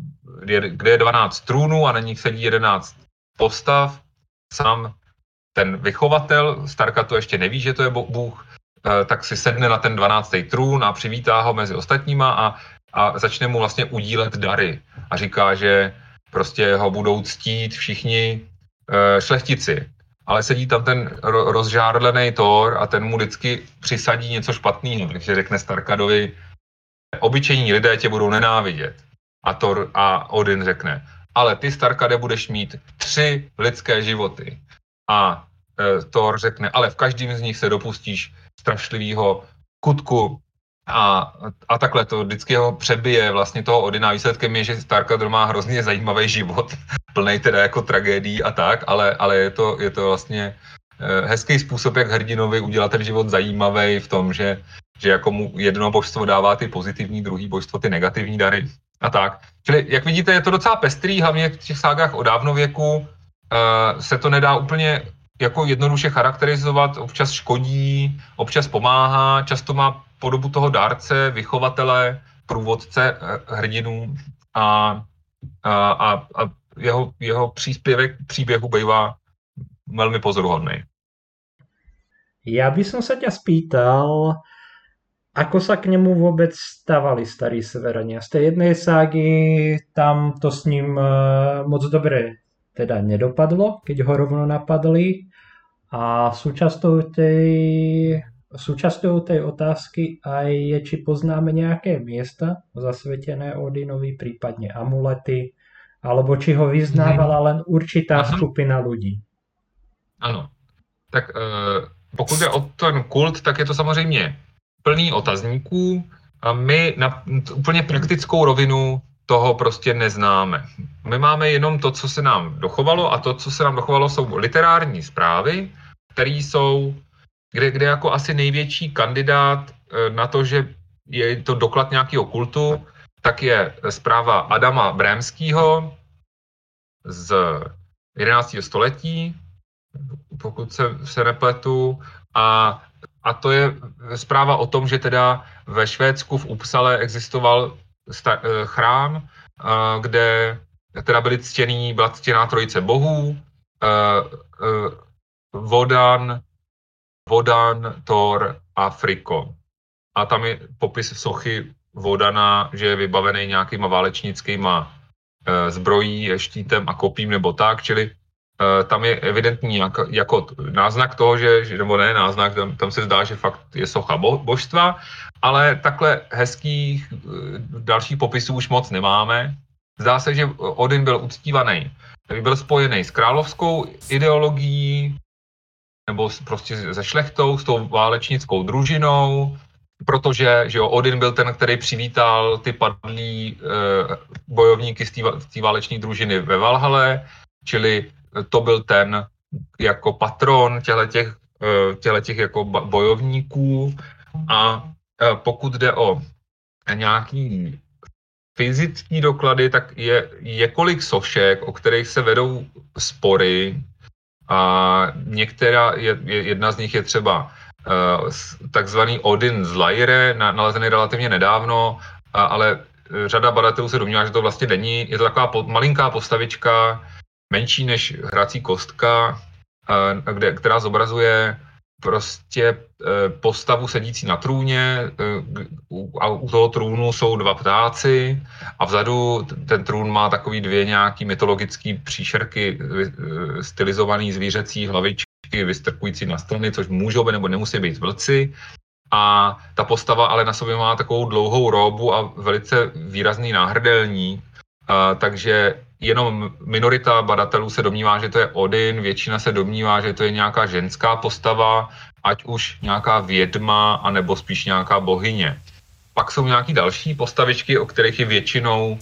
kde je 12 trůnů a na nich sedí 11 postav, sám ten vychovatel, Starka to ještě neví, že to je Bůh, eh, tak si sedne na ten 12. trůn a přivítá ho mezi ostatníma a, a začne mu vlastně udílet dary. A říká, že prostě ho budou ctít všichni uh, šlechtici. Ale sedí tam ten rozžárlený Thor a ten mu vždycky přisadí něco špatného, takže řekne Starkadovi, obyčejní lidé tě budou nenávidět. A Thor a Odin řekne, ale ty, Starkade, budeš mít tři lidské životy. A e, Thor řekne, ale v každém z nich se dopustíš strašlivého kutku a, a takhle to vždycky ho přebije vlastně toho Odina. Výsledkem je, že Starkadr má hrozně zajímavý život, plný teda jako tragédií a tak, ale, ale je, to, je to vlastně e, hezký způsob, jak hrdinovi udělat ten život zajímavý v tom, že, že jako mu jedno božstvo dává ty pozitivní, druhý božstvo ty negativní dary a tak. Čili, jak vidíte, je to docela pestrý, hlavně v těch ságách o dávnověku uh, se to nedá úplně jako jednoduše charakterizovat, občas škodí, občas pomáhá, často má podobu toho dárce, vychovatele, průvodce uh, hrdinů a, a, a, a jeho, jeho příspěvek příběhu bývá velmi pozoruhodný. Já bych se tě spýtal, Ako sa k nemu vôbec stávali starí severania? Z tej jednej ságy tam to s ním e, moc dobre teda nedopadlo, keď ho rovno napadli. A súčasťou tej, súčasťou tej otázky aj je, či poznáme nejaké miesta zasvetené Odinovi, prípadne amulety, alebo či ho vyznávala len určitá Aha. skupina ľudí. Ano. Tak e, pokud je o ten kult, tak je to samozřejmě plný otazníků a my na úplně praktickou rovinu toho prostě neznáme. My máme jenom to, co se nám dochovalo a to, co se nám dochovalo, jsou literární zprávy, které jsou, kde, kde jako asi největší kandidát eh, na to, že je to doklad nějakého kultu, tak je zpráva Adama Brémského z 11. století, pokud se, se nepletu, a a to je zpráva o tom, že teda ve Švédsku v Upsale existoval eh, chrám, eh, kde teda byly ctěný, byla ctěná trojice bohů, eh, Vodan, Vodan, Thor a Friko. A tam je popis sochy Vodana, že je vybavený nějakýma válečnickýma zbrojí, štítem a kopím nebo tak, čili tam je evidentní jako, jako náznak toho, že, nebo ne náznak, tam, tam se zdá, že fakt je socha bo, božstva, ale takhle hezkých eh, dalších popisů už moc nemáme. Zdá se, že Odin byl uctívaný, byl spojený s královskou ideologií, nebo prostě se šlechtou, s tou válečnickou družinou, protože že jo, Odin byl ten, který přivítal ty padlí e, bojovníky z té váleční družiny ve Valhale, čili to byl ten jako patron těch eh, těch jako bojovníků a eh, pokud jde o nějaký fyzický doklady, tak je několik sošek, o kterých se vedou spory A některá, je, jedna z nich je třeba uh, takzvaný Odin z Lyre, nalezený relativně nedávno, ale řada badatelů se domnívá, že to vlastně není. Je to taková malinká postavička, menší než hrací kostka, kde, která zobrazuje prostě eh, postavu sedící na trůně eh, a u toho trůnu jsou dva ptáci a vzadu ten trůn má takový dvě nějaký mytologický příšerky eh, stylizovaný zvířecí hlavičky vystrkující na strany, což můžou být nebo nemusí být vlci. A ta postava ale na sobě má takovou dlouhou robu a velice výrazný náhrdelník, takže jenom minorita badatelů se domnívá, že to je Odin, většina se domnívá, že to je nějaká ženská postava, ať už nějaká vědma, anebo spíš nějaká bohyně. Pak jsou nějaký další postavičky, o kterých je většinou uh,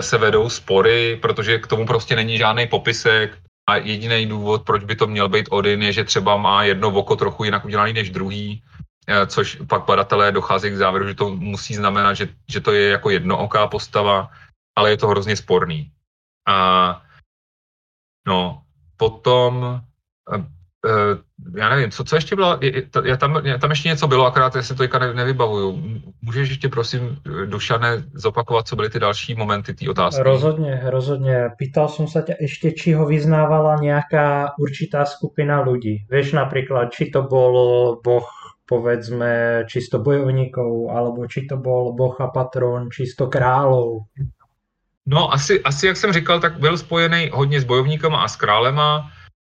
se vedou spory, protože k tomu prostě není žádný popisek a jediný důvod, proč by to měl být Odin, je, že třeba má jedno oko trochu jinak udělané než druhý, uh, což pak badatelé dochází k závěru, že to musí znamenat, že, že to je jako jednooká postava, ale je to hrozně sporný. A no, potom, uh, já nevím, co, co ještě bylo, je, tam, je, tam ještě něco bylo, akorát já si to ne, nevybavuju. Můžeš ještě prosím, Dušane, zopakovat, co byly ty další momenty té otázky? Rozhodně, rozhodně. Pýtal jsem se tě ještě, či ho vyznávala nějaká určitá skupina lidí. Víš například, či to byl boh povedzme čisto bojovníkov, alebo či to bol boh a patron čisto králov. No asi, asi, jak jsem říkal, tak byl spojený hodně s bojovníkama a s králema,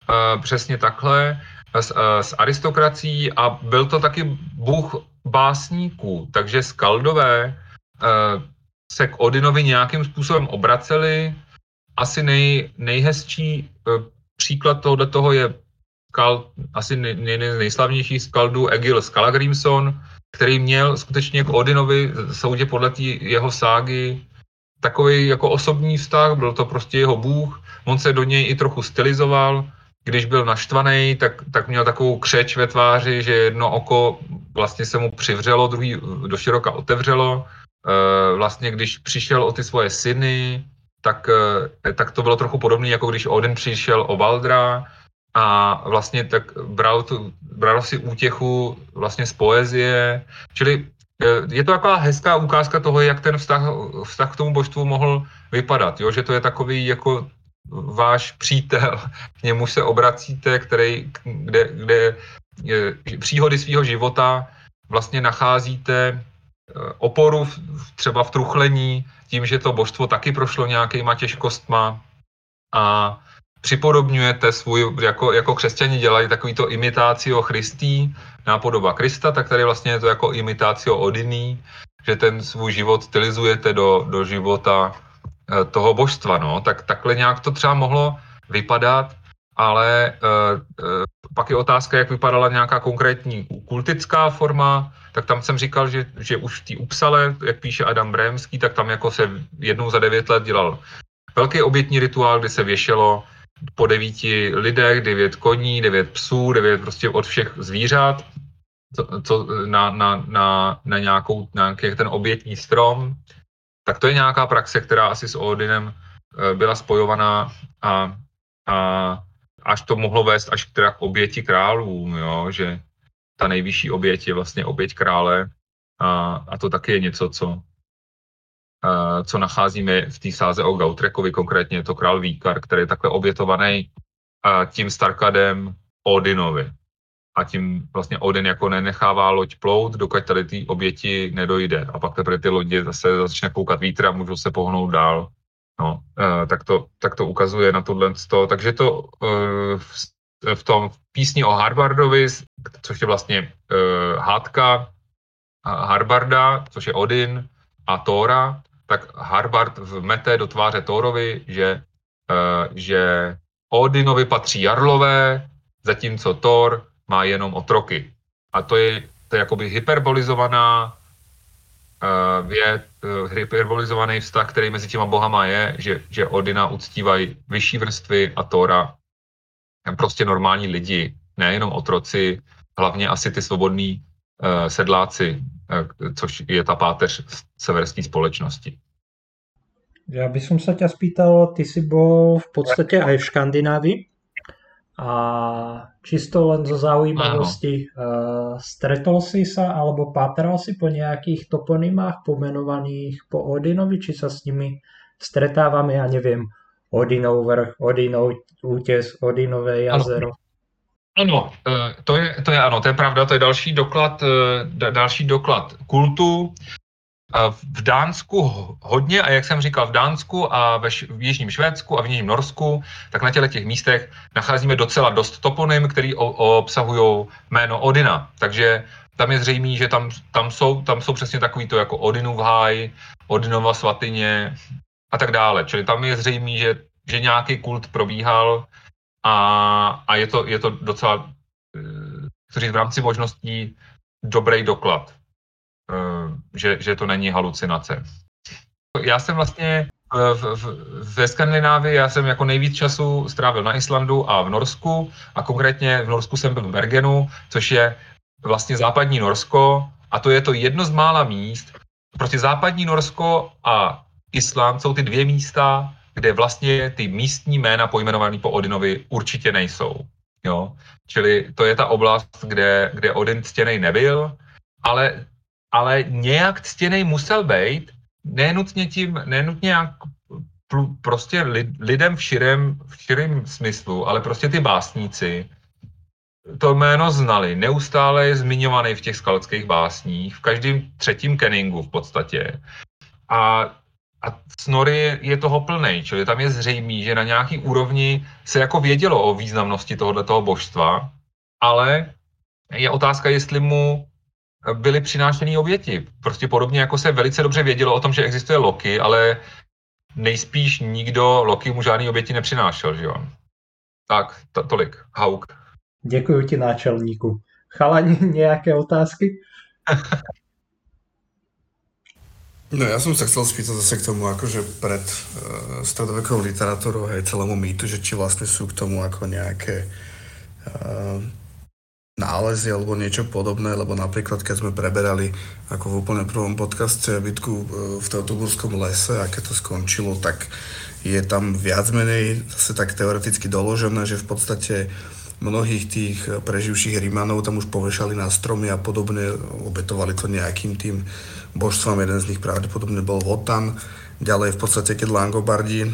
uh, přesně takhle, s, uh, s aristokrací a byl to taky bůh básníků, takže skaldové uh, se k Odinovi nějakým způsobem obraceli. Asi nej, nejhezčí uh, příklad tohoto toho je skal, asi nej, nej, nejslavnější skaldů Egil Skalagrimson, který měl skutečně k Odinovi, soudě podle tý jeho ságy, takový jako osobní vztah, byl to prostě jeho bůh, on se do něj i trochu stylizoval, když byl naštvaný, tak, tak měl takovou křeč ve tváři, že jedno oko vlastně se mu přivřelo, druhý do široka otevřelo. E, vlastně když přišel o ty svoje syny, tak, e, tak to bylo trochu podobné, jako když Odin přišel o Valdra a vlastně tak bral, tu, bral si útěchu vlastně z poezie. Čili Eh, je to taková hezká ukázka toho, jak ten vztah, vztah k tomu božstvu mohl vypadat, jo? že to je takový jako váš přítel, k němu se obracíte, který, kde, kde je, příhody svého života vlastně nacházíte eh, oporu třeba v truchlení, tím, že to božstvo taky prošlo nějakýma těžkostma a připodobňujete svůj, jako, jako křesťani dělají takovýto imitácio Christí, nápodoba Krista, tak tady vlastně je to jako imitácio Odiný, že ten svůj život stylizujete do, do života eh, toho božstva, no, tak takhle nějak to třeba mohlo vypadat, ale uh, uh, pak je otázka, jak vypadala nějaká konkrétní kultická forma, tak tam jsem říkal, že, že už v té Upsale, jak píše Adam Brémský, tak tam jako se jednou za devět let dělal velký obětní rituál, kdy se věšelo po devíti lidech, devět koní, devět psů, devět prostě od všech zvířat, co, co, na, na, na, na nějakou, nějaký ten obětní strom, tak to je nějaká praxe, která asi s Odinem eh, byla spojovaná a, a až to mohlo vést až teda k oběti králům, jo, že ta nejvyšší oběť je vlastně oběť krále a, a to taky je něco, co, co nacházíme v té sáze o Gautrekovi, konkrétně je to král Víkar, který je takhle obětovaný tím Starkadem Odinovi. A tím vlastně Odin jako nenechává loď plout, dokud tady ty oběti nedojde. A pak teprve ty lodě zase začne koukat vítr a můžou se pohnout dál. No, tak, to, tak to ukazuje na tohle. Takže to v tom písni o Harbardovi, což je vlastně hádka Harbarda, což je Odin a Tóra, tak Harvard vmete do tváře Thorovi, že, uh, že Odinovi patří jarlové, zatímco Thor má jenom otroky. A to je, to je jakoby hyperbolizovaná uh, věc, uh, hyperbolizovaný vztah, který mezi těma bohama je, že, že Odina uctívají vyšší vrstvy a Tora prostě normální lidi, nejenom otroci, hlavně asi ty svobodní uh, sedláci, uh, což je ta páteř severské společnosti. Já bych se tě spýtal, ty si byl v podstatě aj v Škandinávii A čisto len zo zaujímavosti, uh, stretol si sa alebo pátral si po nejakých toponymách pomenovaných po Odinovi, či sa s nimi stretávame, ja neviem, Odinov vrch, Odinov útes, Odinové jazero. Ano, ano to, je, to je ano, to je pravda, to je další doklad, další doklad kultu v Dánsku hodně a jak jsem říkal, v Dánsku a ve v Jižním Švédsku a v Jižním Norsku, tak na těle těch místech nacházíme docela dost toponym, který o- obsahují jméno Odina. Takže tam je zřejmé, že tam, tam, jsou, tam jsou přesně takový to jako Odinův háj, Odinova svatyně a tak dále. Čili tam je zřejmé, že, že nějaký kult probíhal a, a je, to, je to docela, eh, v rámci možností dobrý doklad. Eh, že, že to není halucinace. Já jsem vlastně v, v, ve Skandinávii, já jsem jako nejvíc času strávil na Islandu a v Norsku a konkrétně v Norsku jsem byl v Bergenu, což je vlastně západní Norsko a to je to jedno z mála míst, prostě západní Norsko a Island jsou ty dvě místa, kde vlastně ty místní jména pojmenované po Odinovi určitě nejsou. Jo? Čili to je ta oblast, kde, kde Odin ctěnej nebyl, ale ale nějak ctěnej musel být, nenutně tím, nenutně jak prostě lidem v širém, v širém smyslu, ale prostě ty básníci to jméno znali, neustále je zmiňovaný v těch skalských básních, v každém třetím Kenningu v podstatě. A, a Snorri je toho plný, čili tam je zřejmý, že na nějaký úrovni se jako vědělo o významnosti tohoto božstva, ale je otázka, jestli mu byly přinášeny oběti. Prostě podobně jako se velice dobře vědělo o tom, že existuje Loki, ale nejspíš nikdo Loki mu žádný oběti nepřinášel, že jo? Tak, to, tolik. Hauk. Děkuji ti, náčelníku. Chalani, nějaké otázky? No ja som sa chcel spýtať zase k tomu, akože pred uh, stredovekou literatúrou, hej, celému mýtu, že či vlastne sú k tomu ako nejaké uh, nálezy alebo niečo podobné, lebo napríklad keď sme preberali ako v úplne prvom podcaste bitku e, v Teutoburskom lese a keď to skončilo, tak je tam viac menej zase tak teoreticky doložené, že v podstate mnohých tých preživších Rímanov tam už povešali na stromy a podobne, obetovali to nejakým tým božstvom, jeden z nich pravdepodobne bol Votan, ďalej v podstate, keď Langobardi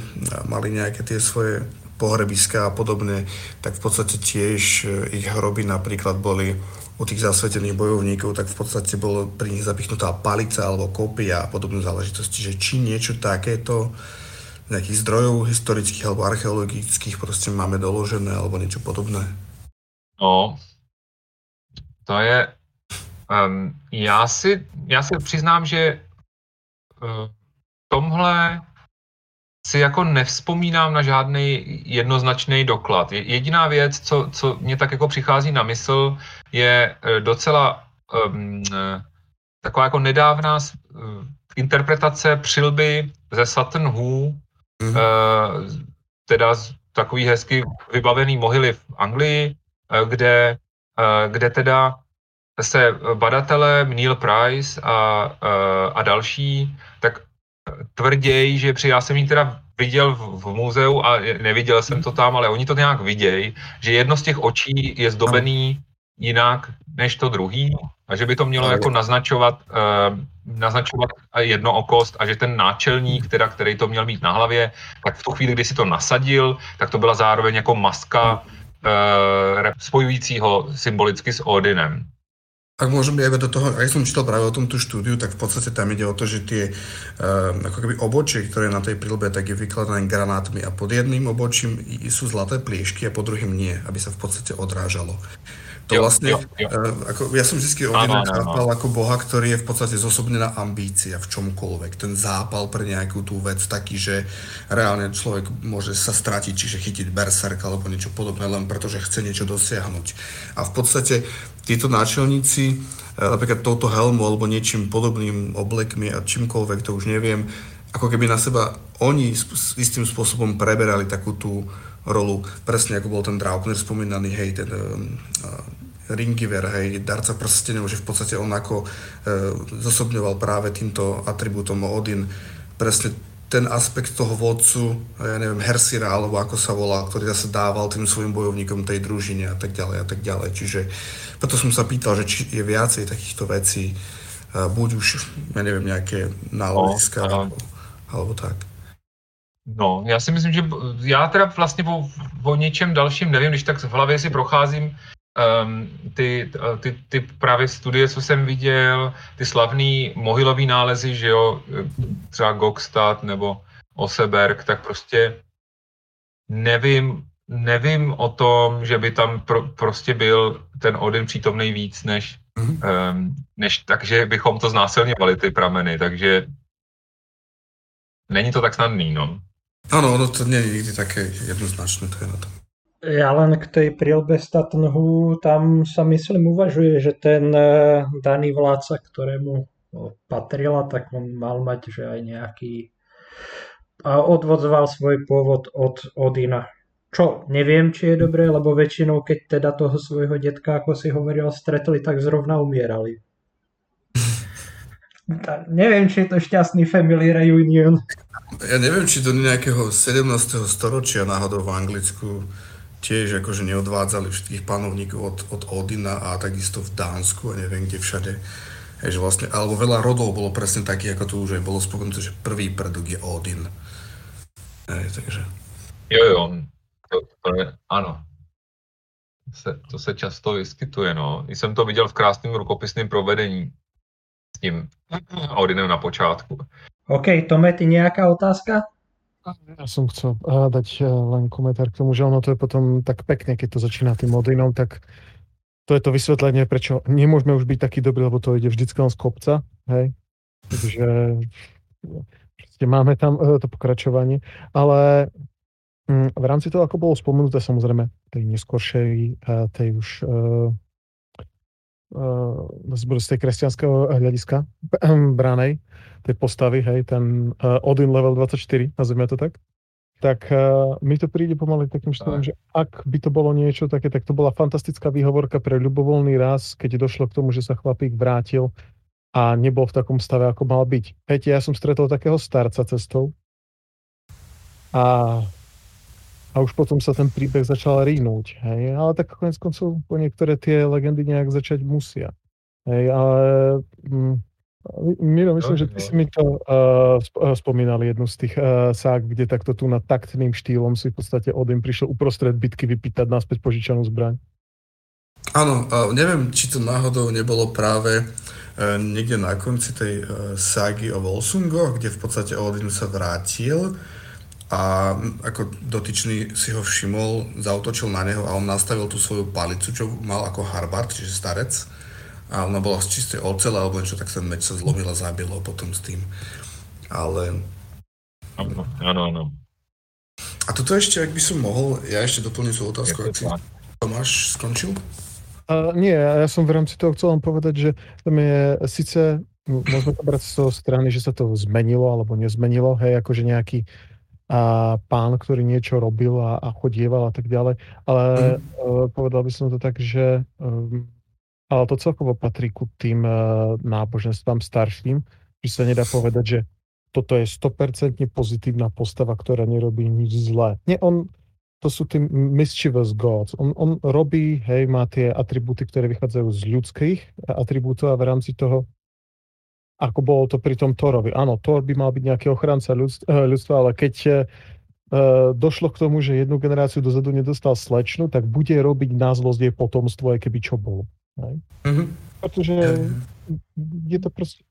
mali nejaké tie svoje pohrebiska a podobne, tak v podstate tiež e, ich hroby napríklad boli u tých zasvetených bojovníkov, tak v podstate bolo pri nich zapichnutá palica alebo kopia a podobné záležitosti, že či niečo takéto nejakých zdrojov historických alebo archeologických prostě máme doložené alebo niečo podobné? No, to je... Um, já, si, já si přiznám, že uh, tomhle si jako nevzpomínám na žádný jednoznačný doklad. Jediná věc, co, co mě tak jako přichází na mysl, je e, docela um, taková jako nedávná interpretace přilby ze Sutton Hoo, mm-hmm. uh, teda z takový hezky vybavený mohyly v Anglii, uh, kde, uh, kde teda se badatelé Neil Price a, uh, a další tak tvrději, že při, já jsem ji teda viděl v, v muzeu a neviděl jsem to tam, ale oni to nějak vidějí, že jedno z těch očí je zdobený jinak než to druhý a že by to mělo jako naznačovat, uh, naznačovat jednookost a že ten náčelník, teda, který to měl mít na hlavě, tak v tu chvíli, kdy si to nasadil, tak to byla zároveň jako maska uh, spojujícího symbolicky s Odinem. Ak môžem aj do toho, aj som čítal práve o tom tú štúdiu, tak v podstate tam ide o to, že tie uh, ako keby obočie, ktoré na tej prilbe, tak je vykladané granátmi a pod jedným obočím sú zlaté pliešky a pod druhým nie, aby sa v podstate odrážalo. To jo, vlastne, jo, jo. Ako, ja som vždy Odina chápal ako boha, ktorý je v podstate zosobnená ambícia v čomkoľvek. Ten zápal pre nejakú tú vec taký, že reálne človek môže sa stratiť, čiže chytiť berserk alebo niečo podobné, len preto, že chce niečo dosiahnuť. A v podstate títo náčelníci, uh, napríklad touto helmu alebo niečím podobným oblekmi a čímkoľvek, to už neviem, ako keby na seba oni istým spôsobom preberali takú tú rolu, presne ako bol ten Draupner spomínaný, hej, ten uh, Ringiver, hej, darca prstenov, že v podstate on ako uh, zosobňoval práve týmto atribútom Odin presne ten aspekt toho vodcu, ja neviem, Hersira, alebo ako sa volá, ktorý zase dával tým svojim bojovníkom tej družine a tak ďalej a tak ďalej. Čiže preto som sa pýtal, že či je viacej takýchto vecí, buď už, ja neviem, nejaké náleziska, no, alebo, alebo tak. No, já si myslím, že já teda vlastně o, o něčem dalším nevím, když tak v hlavě si procházím um, ty, ty, ty právě studie, co jsem viděl, ty slavný mohylový nálezy, že jo, třeba Gokstad nebo Oseberg, tak prostě nevím, nevím o tom, že by tam pro, prostě byl ten Odin přítomný víc, než, um, než takže bychom to znásilňovali, ty prameny, takže není to tak snadný, no. Áno, ono to nie je nikdy také jednoznačné, to je na tom. Ja len k tej prílbe Statnhu, tam sa myslím uvažuje, že ten eh, daný vládca, ktorému patrila, tak on mal mať že aj nejaký a odvodzoval svoj pôvod od Odina. Čo neviem, či je dobré, lebo väčšinou, keď teda toho svojho detka, ako si hovoril, stretli, tak zrovna umierali. Tak, neviem, či je to šťastný family reunion. Ja neviem, či do nejakého 17. storočia náhodou v Anglicku tiež akože neodvádzali všetkých panovníkov od, od Odina a takisto v Dánsku a neviem kde všade. Hej, že vlastne, alebo veľa rodov bolo presne takých, ako tu už aj bolo spomenuté, že prvý predok je Odin. Hej, takže... Jo, jo, to, to je, ano. Se, to se často vyskytuje, no. Jsem to viděl v krásném rukopisném provedení s tím Odinem na počátku. OK, Tome, ty nějaká otázka? Ja som chcel dať len komentár k tomu, že ono to je potom tak pekne, keď to začína tým Odinom, tak to je to vysvetlenie, prečo nemôžeme už byť taký dobrý, lebo to ide vždycky len z kopca, hej. Takže proste máme tam e, to pokračovanie, ale mm, v rámci toho, ako bolo spomenuté samozrejme tej neskoršej, e, tej už z tej kresťanského hľadiska bránej, tej postavy, hej, ten uh, Odin level 24, nazvime to tak, tak uh, mi to príde pomaly takým štýlom, že ak by to bolo niečo také, tak to bola fantastická výhovorka pre ľubovoľný raz, keď došlo k tomu, že sa chlapík vrátil a nebol v takom stave, ako mal byť. Viete, ja som stretol takého starca cestou a, a už potom sa ten príbeh začal rýnúť. Hej? Ale tak konec koncov po niektoré tie legendy nejak začať musia. Hej, ale mm, Miro, myslím, že ty si mi to uh, spomínal jednu z tých uh, sák, kde takto tu na taktným štýlom si v podstate Odin prišiel uprostred bitky vypýtať naspäť požičanú zbraň. Áno, uh, neviem, či to náhodou nebolo práve uh, niekde na konci tej uh, ságy o Volsungoch, kde v podstate Odin sa vrátil a ako dotyčný si ho všimol, zautočil na neho a on nastavil tú svoju palicu, čo mal ako harbart, čiže starec a ona bola z čistej ocele alebo niečo, tak ten meč sa zlomil a zabilo potom s tým. Ale... Áno, áno. A toto ešte, ak by som mohol, ja ešte doplním svoju otázku, ak si Tomáš skončil? Uh, nie, ja som v rámci toho chcel len povedať, že tam je síce, môžeme to brať z toho strany, že sa to zmenilo alebo nezmenilo, hej, akože nejaký a pán, ktorý niečo robil a, a chodieval a tak ďalej, ale mm. uh, povedal by som to tak, že um, ale to celkovo patrí ku tým uh, náboženstvám starším, že sa nedá povedať, že toto je 100% pozitívna postava, ktorá nerobí nič zlé. Nie, on, to sú tí mischievous gods. On, on robí, hej, má tie atribúty, ktoré vychádzajú z ľudských atribútov a v rámci toho, ako bolo to pri tom Thorovi. Áno, Thor by mal byť nejaký ochranca ľudstva, ľudstva ale keď uh, došlo k tomu, že jednu generáciu dozadu nedostal slečnu, tak bude robiť na zlosť jej potomstvo, aj keby čo bolo. Mm-hmm. Pretože je to proste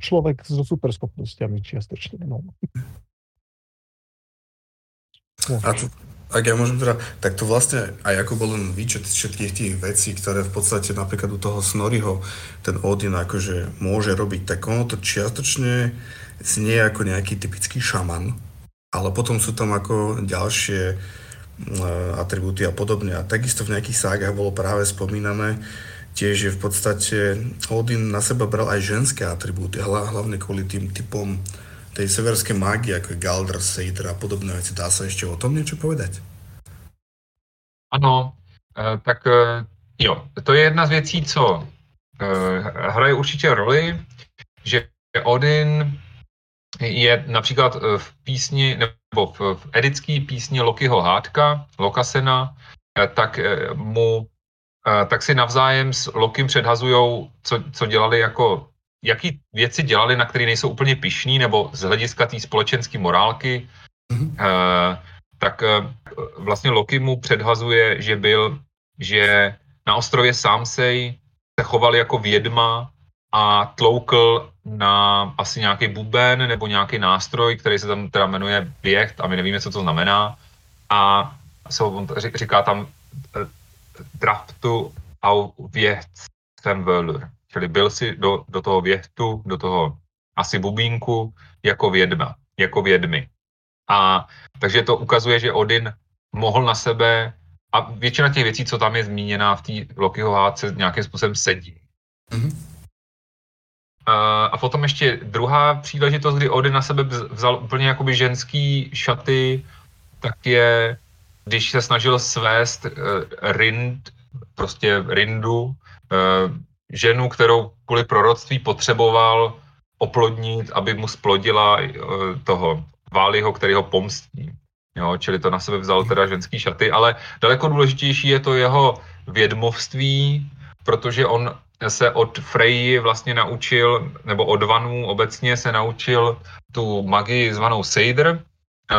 človek so superschopnosťami čiastočne. No. A to, ak ja môžem teda, tak to vlastne aj ako bol len výčet všetkých tých vecí, ktoré v podstate napríklad u toho Snorriho ten Odin akože môže robiť, tak ono to čiastočne znie ako nejaký typický šaman, ale potom sú tam ako ďalšie uh, atribúty a podobne. A takisto v nejakých ságach bolo práve spomínané, tiež je v podstate Odin na seba bral aj ženské atribúty, hlavne kvôli tým typom tej severskej mágie, ako je Galdr, Seider a podobné veci. Dá sa ešte o tom niečo povedať? Ano, eh, tak eh, jo, to je jedna z věcí, co eh, hraje určitě roli, že Odin je například v písni, nebo v, v edický písni Lokiho hádka, Lokasena, tak mu tak si navzájem s Lokim předhazujou, co, co dělali jako, jaký věci dělali, na které nejsou úplně pišní, nebo z hlediska té společenské morálky, mm-hmm. tak vlastně Loki mu předhazuje, že byl, že na ostrově Sámsej se choval jako vědma a tloukl na asi nějaký buben nebo nějaký nástroj, který se tam teda jmenuje běht a my nevíme, co to znamená. A se on říká tam eh, draftu au věhtem völur. Čili byl si do, do toho věhtu, do toho asi bubínku jako vědma, jako vědmy. A takže to ukazuje, že Odin mohl na sebe a většina těch věcí, co tam je zmíněná v té Lokiho hádce, nějakým způsobem sedí. Mm-hmm. A potom ještě druhá příležitost, kdy Odin na sebe vzal úplně jakoby ženský šaty, tak je, když se snažil svést uh, Rind, prostě Rindu, uh, ženu, kterou kvůli proroctví potřeboval oplodnit, aby mu splodila uh, toho Váliho, který ho pomstí. Jo, čili to na sebe vzal teda ženský šaty, ale daleko důležitější je to jeho vědmovství, protože on se od Freji vlastně naučil, nebo od Vanů obecně se naučil tu magii zvanou Seider,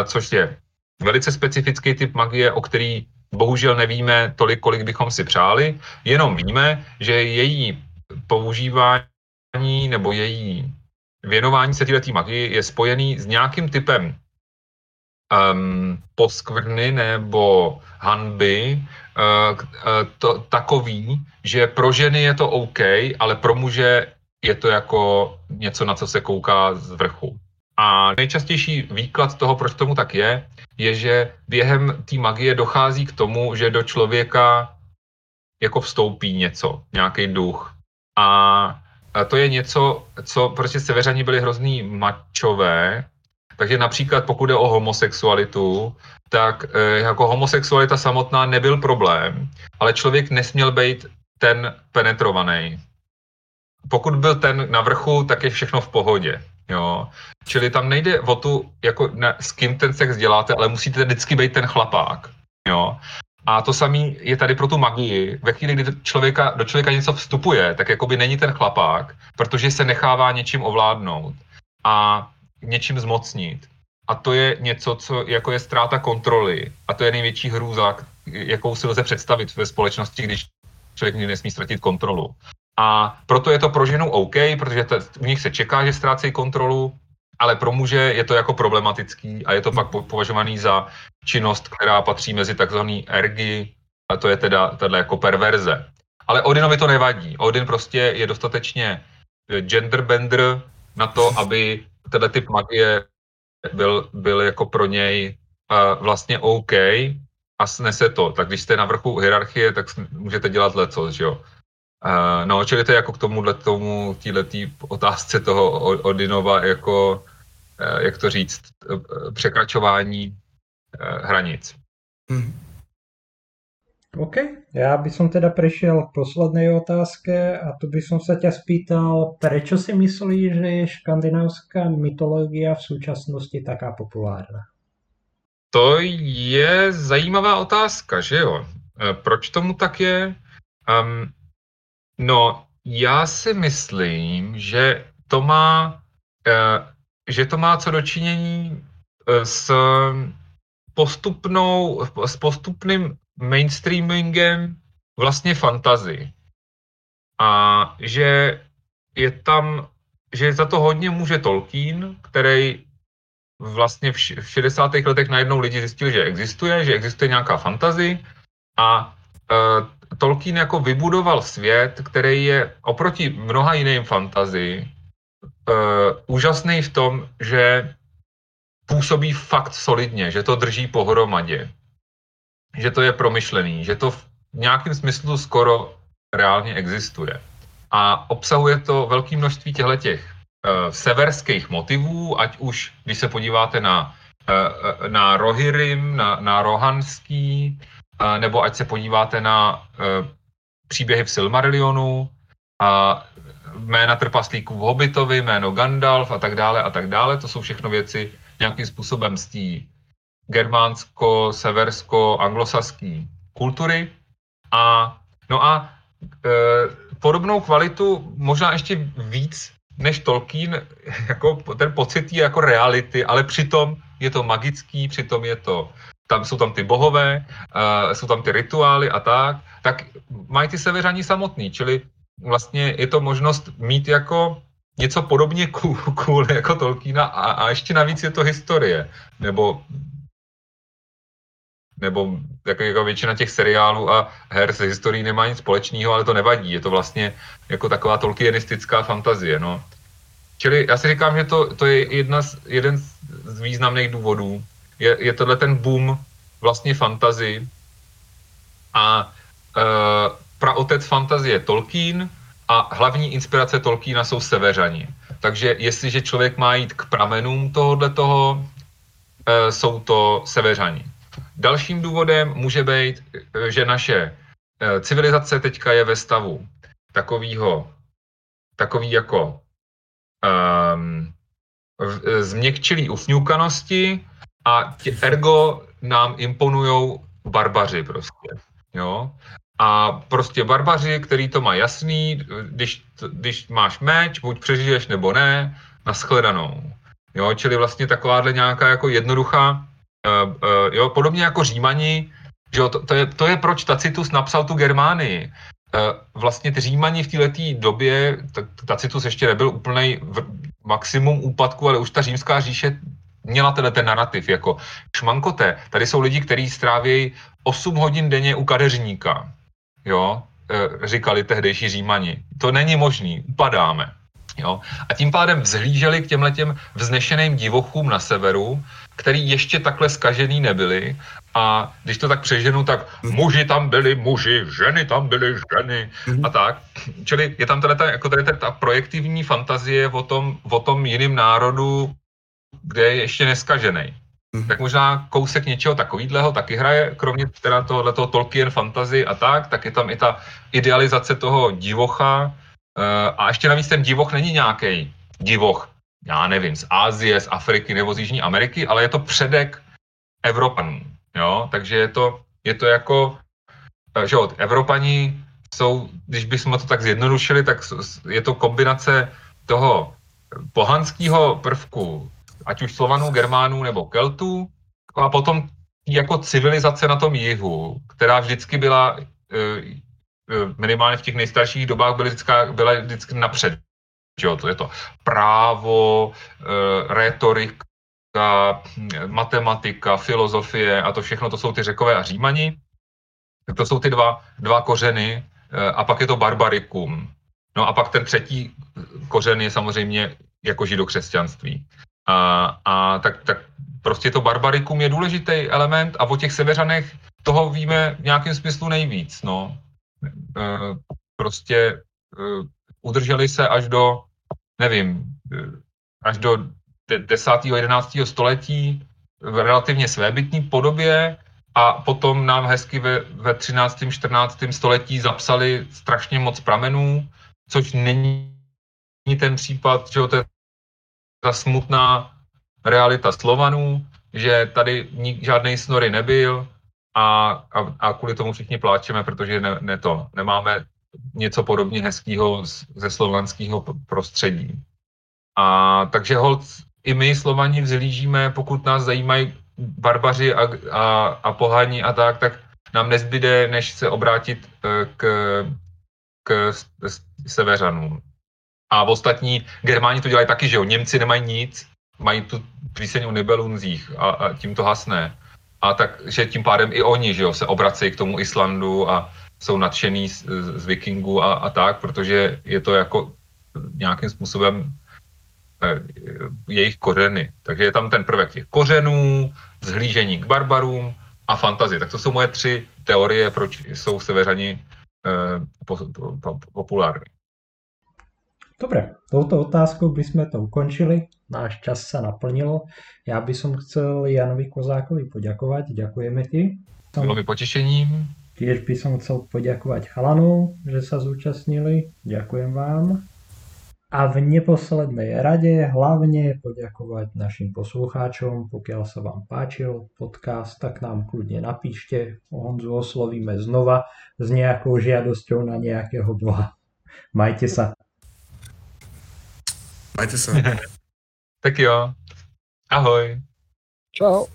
což je velice specifický typ magie, o který bohužel nevíme tolik, kolik bychom si přáli, jenom víme, že její používání nebo její věnování se této magii je spojený s nějakým typem um, poskvrny nebo hanby uh, to, takový, že pro ženy je to OK, ale pro muže je to jako něco, na co se kouká z vrchu. A nejčastější výklad toho, proč tomu tak je, je, že během té magie dochází k tomu, že do člověka jako vstoupí něco, nějaký duch. A to je něco, co prostě severani byli hrozný mačové takže například pokud jde o homosexualitu, tak e, jako homosexualita samotná nebyl problém, ale člověk nesměl být ten penetrovaný. Pokud byl ten na vrchu, tak je všechno v pohodě. Jo. Čili tam nejde o tu, jako ne, s kým ten sex děláte, ale musíte vždycky být ten chlapák. Jo. A to samé je tady pro tu magii. Ve chvíli, kdy člověka, do člověka něco vstupuje, tak jakoby není ten chlapák, protože se nechává něčím ovládnout. A něčím zmocnit. A to je něco, co jako je ztráta kontroly. A to je největší hrůza, jakou si lze představit ve společnosti, když člověk nesmí ztratit kontrolu. A proto je to pro ženu OK, protože to, u nich se čeká, že ztrácejí kontrolu, ale pro muže je to jako problematický a je to pak považovaný za činnost, která patří mezi takzvaný ergy, a to je teda tato jako perverze. Ale Odinovi to nevadí. Odin prostě je dostatečně genderbender na to, aby tenhle typ magie byl, byl jako pro něj uh, vlastně OK a snese to. Tak když jste na vrchu hierarchie, tak můžete dělat leco, že jo. Uh, no, čili to je jako k tomuhle tomu, týhletý otázce toho Odinova, jako, uh, jak to říct, uh, překračování uh, hranic. Hmm. OK, ja by som teda prešiel k poslednej otázke a tu by som sa ťa spýtal, prečo si myslíš, že je škandinávská mytológia v súčasnosti taká populárna? To je zajímavá otázka, že jo? Proč tomu tak je? Um, no, já si myslím, že to má, uh, že to má co dočinění uh, s postupnou, s postupným mainstreamingem vlastně fantazy. A že je tam, že za to hodně může Tolkien, který vlastně v, v 60. letech najednou lidi zjistili, že existuje, že existuje nějaká fantazy a Tolkien jako vybudoval svět, který je oproti mnoha jiným fantazii uh, úžasný v tom, že působí fakt solidně, že to drží pohromadě že to je promyšlený, že to v nějakém smyslu skoro reálně existuje. A obsahuje to velké množství těchto těch uh, severských motivů, ať už, když se podíváte na, na Rohirrim, na, na Rohanský, nebo ať se podíváte na uh, příběhy v Silmarillionu, a jména trpaslíků v Hobbitovi, jméno Gandalf a tak dále a tak dále. To jsou všechno věci nějakým způsobem z té germánsko, seversko, anglosaský kultury. A, no a e, podobnou kvalitu, možná ještě víc než Tolkien, jako ten pocit jako reality, ale přitom je to magický, přitom je to, tam jsou tam ty bohové, uh, jsou tam ty rituály a tak, tak mají ty severani samotný, čili vlastně je to možnost mít jako něco podobně cool, cool jako Tolkiena a, a ještě navíc je to historie, nebo nebo jako, jako většina těch seriálů a her se historií nemá nic společného, ale to nevadí. Je to vlastně jako taková tolkienistická fantazie. No. Čili já si říkám, že to, to je jedna z, jeden z významných důvodů. Je, je tohle ten boom vlastně fantazy a uh, praotec fantazie Tolkien a hlavní inspirace Tolkiena jsou severani. Takže jestliže člověk má jít k pramenům tohohle toho, uh, jsou to severani. Dalším důvodem může být, že naše civilizace teďka je ve stavu takovýho, takový jako um, změkčilý ufňukanosti a tě, ergo nám imponujou barbaři prostě. Jo? A prostě barbaři, který to má jasný, když, když máš meč, buď přežiješ nebo ne, naschledanou. Jo, čili vlastně takováhle nějaká jako jednoduchá Uh, uh, jo, podobně jako Římani, že jo, to, to, je, to je proč Tacitus napsal tu Germánii. Uh, vlastně ty Římani v této době, Tacitus ještě nebyl úplný maximum úpadku, ale už ta římská říše měla tenhle ten narrativ, jako šmankote, tady jsou lidi, kteří strávějí 8 hodin denně u kadeřníka, jo, říkali tehdejší Římani. To není možný, upadáme. Jo? A tím pádem vzhlíželi k těmhletěm vznešeným divochům na severu, který ještě takhle skažený nebyli. A když to tak přeženu, tak muži tam byli muži, ženy tam byly ženy a tak. Čili je tam tady ta, jako tady ta projektivní fantazie o tom, o tom jiným národu, kde je ještě neskažený. Tak možná kousek něčeho takového taky hraje, kromě teda tohoto Tolkien fantasy a tak, tak je tam i ta idealizace toho divocha, Eh, a ještě navíc ten divoch není nějaký divoch, já nevím, z Ázie, z Afriky nebo z Jižní Ameriky, ale je to předek Evropanů. Jo? Takže je to, je to jako, eh, že od Evropani jsou, když bychom to tak zjednodušili, tak je to kombinace toho pohanského prvku, ať už Slovanů, Germánů nebo Keltů, a potom jako civilizace na tom jihu, která vždycky byla eh, Eh, minimálně v těch nejstarších dobách byly vždycky, byla vždycky napřed. Jo, to je to právo, e, retorika, matematika, filozofie a to všechno, to jsou ty řekové a římani. To jsou ty dva, dva kořeny e, a pak je to barbarikum. No a pak ten třetí kořen je samozřejmě jako židokřesťanství. A, a tak, tak prostě to barbarikum je důležitý element a o těch severanech toho víme v nějakém smyslu nejvíc. No. Eh, prostě eh, udrželi se až do, nevím, eh, až do 10. 11. století v relativně svébytný podobě a potom nám hezky ve, ve 13. 14. století zapsali strašně moc pramenů, což není ten případ, že to je ta smutná realita Slovanů, že tady žádný Snory nebyl, a, a, a kvůli tomu všichni pláčeme, protože ne, ne to, nemáme něco podobně hezkého ze slovanského prostředí. A takže hold i my Slovani vzlížíme, pokud nás zajímají barbaři a, a, a pohání a tak, tak nám nezbyde, než se obrátit e, k, k severanům. A v ostatní Germáni to dělají taky, že jo, Němci nemají nic, mají tu píseň o Nibelunzích a, a tím to hasne. A takže tím pádem i oni že jo, se obracejí k tomu Islandu a jsou nadšený z, z vikingů a, a tak, protože je to jako nějakým způsobem eh, jejich kořeny. Takže je tam ten prvek těch kořenů, zhlížení k barbarům a fantazie. Tak to jsou moje tři teorie, proč jsou severani eh, po, po, po, populární. Dobre, touto otázkou by sme to ukončili. Náš čas sa naplnil. Ja by som chcel Janovi Kozákovi poďakovať. Ďakujeme ti. Bylo mi potěšením. Tiež by som chcel poďakovať chalanov, že sa zúčastnili. Ďakujem vám. A v neposlednej rade hlavne poďakovať našim poslucháčom. Pokiaľ sa vám páčil podcast, tak nám kľudne napíšte. Honzu oslovíme znova s nejakou žiadosťou na nejakého boha. Majte sa. Majte sa. tak jo. Ahoj. Čau.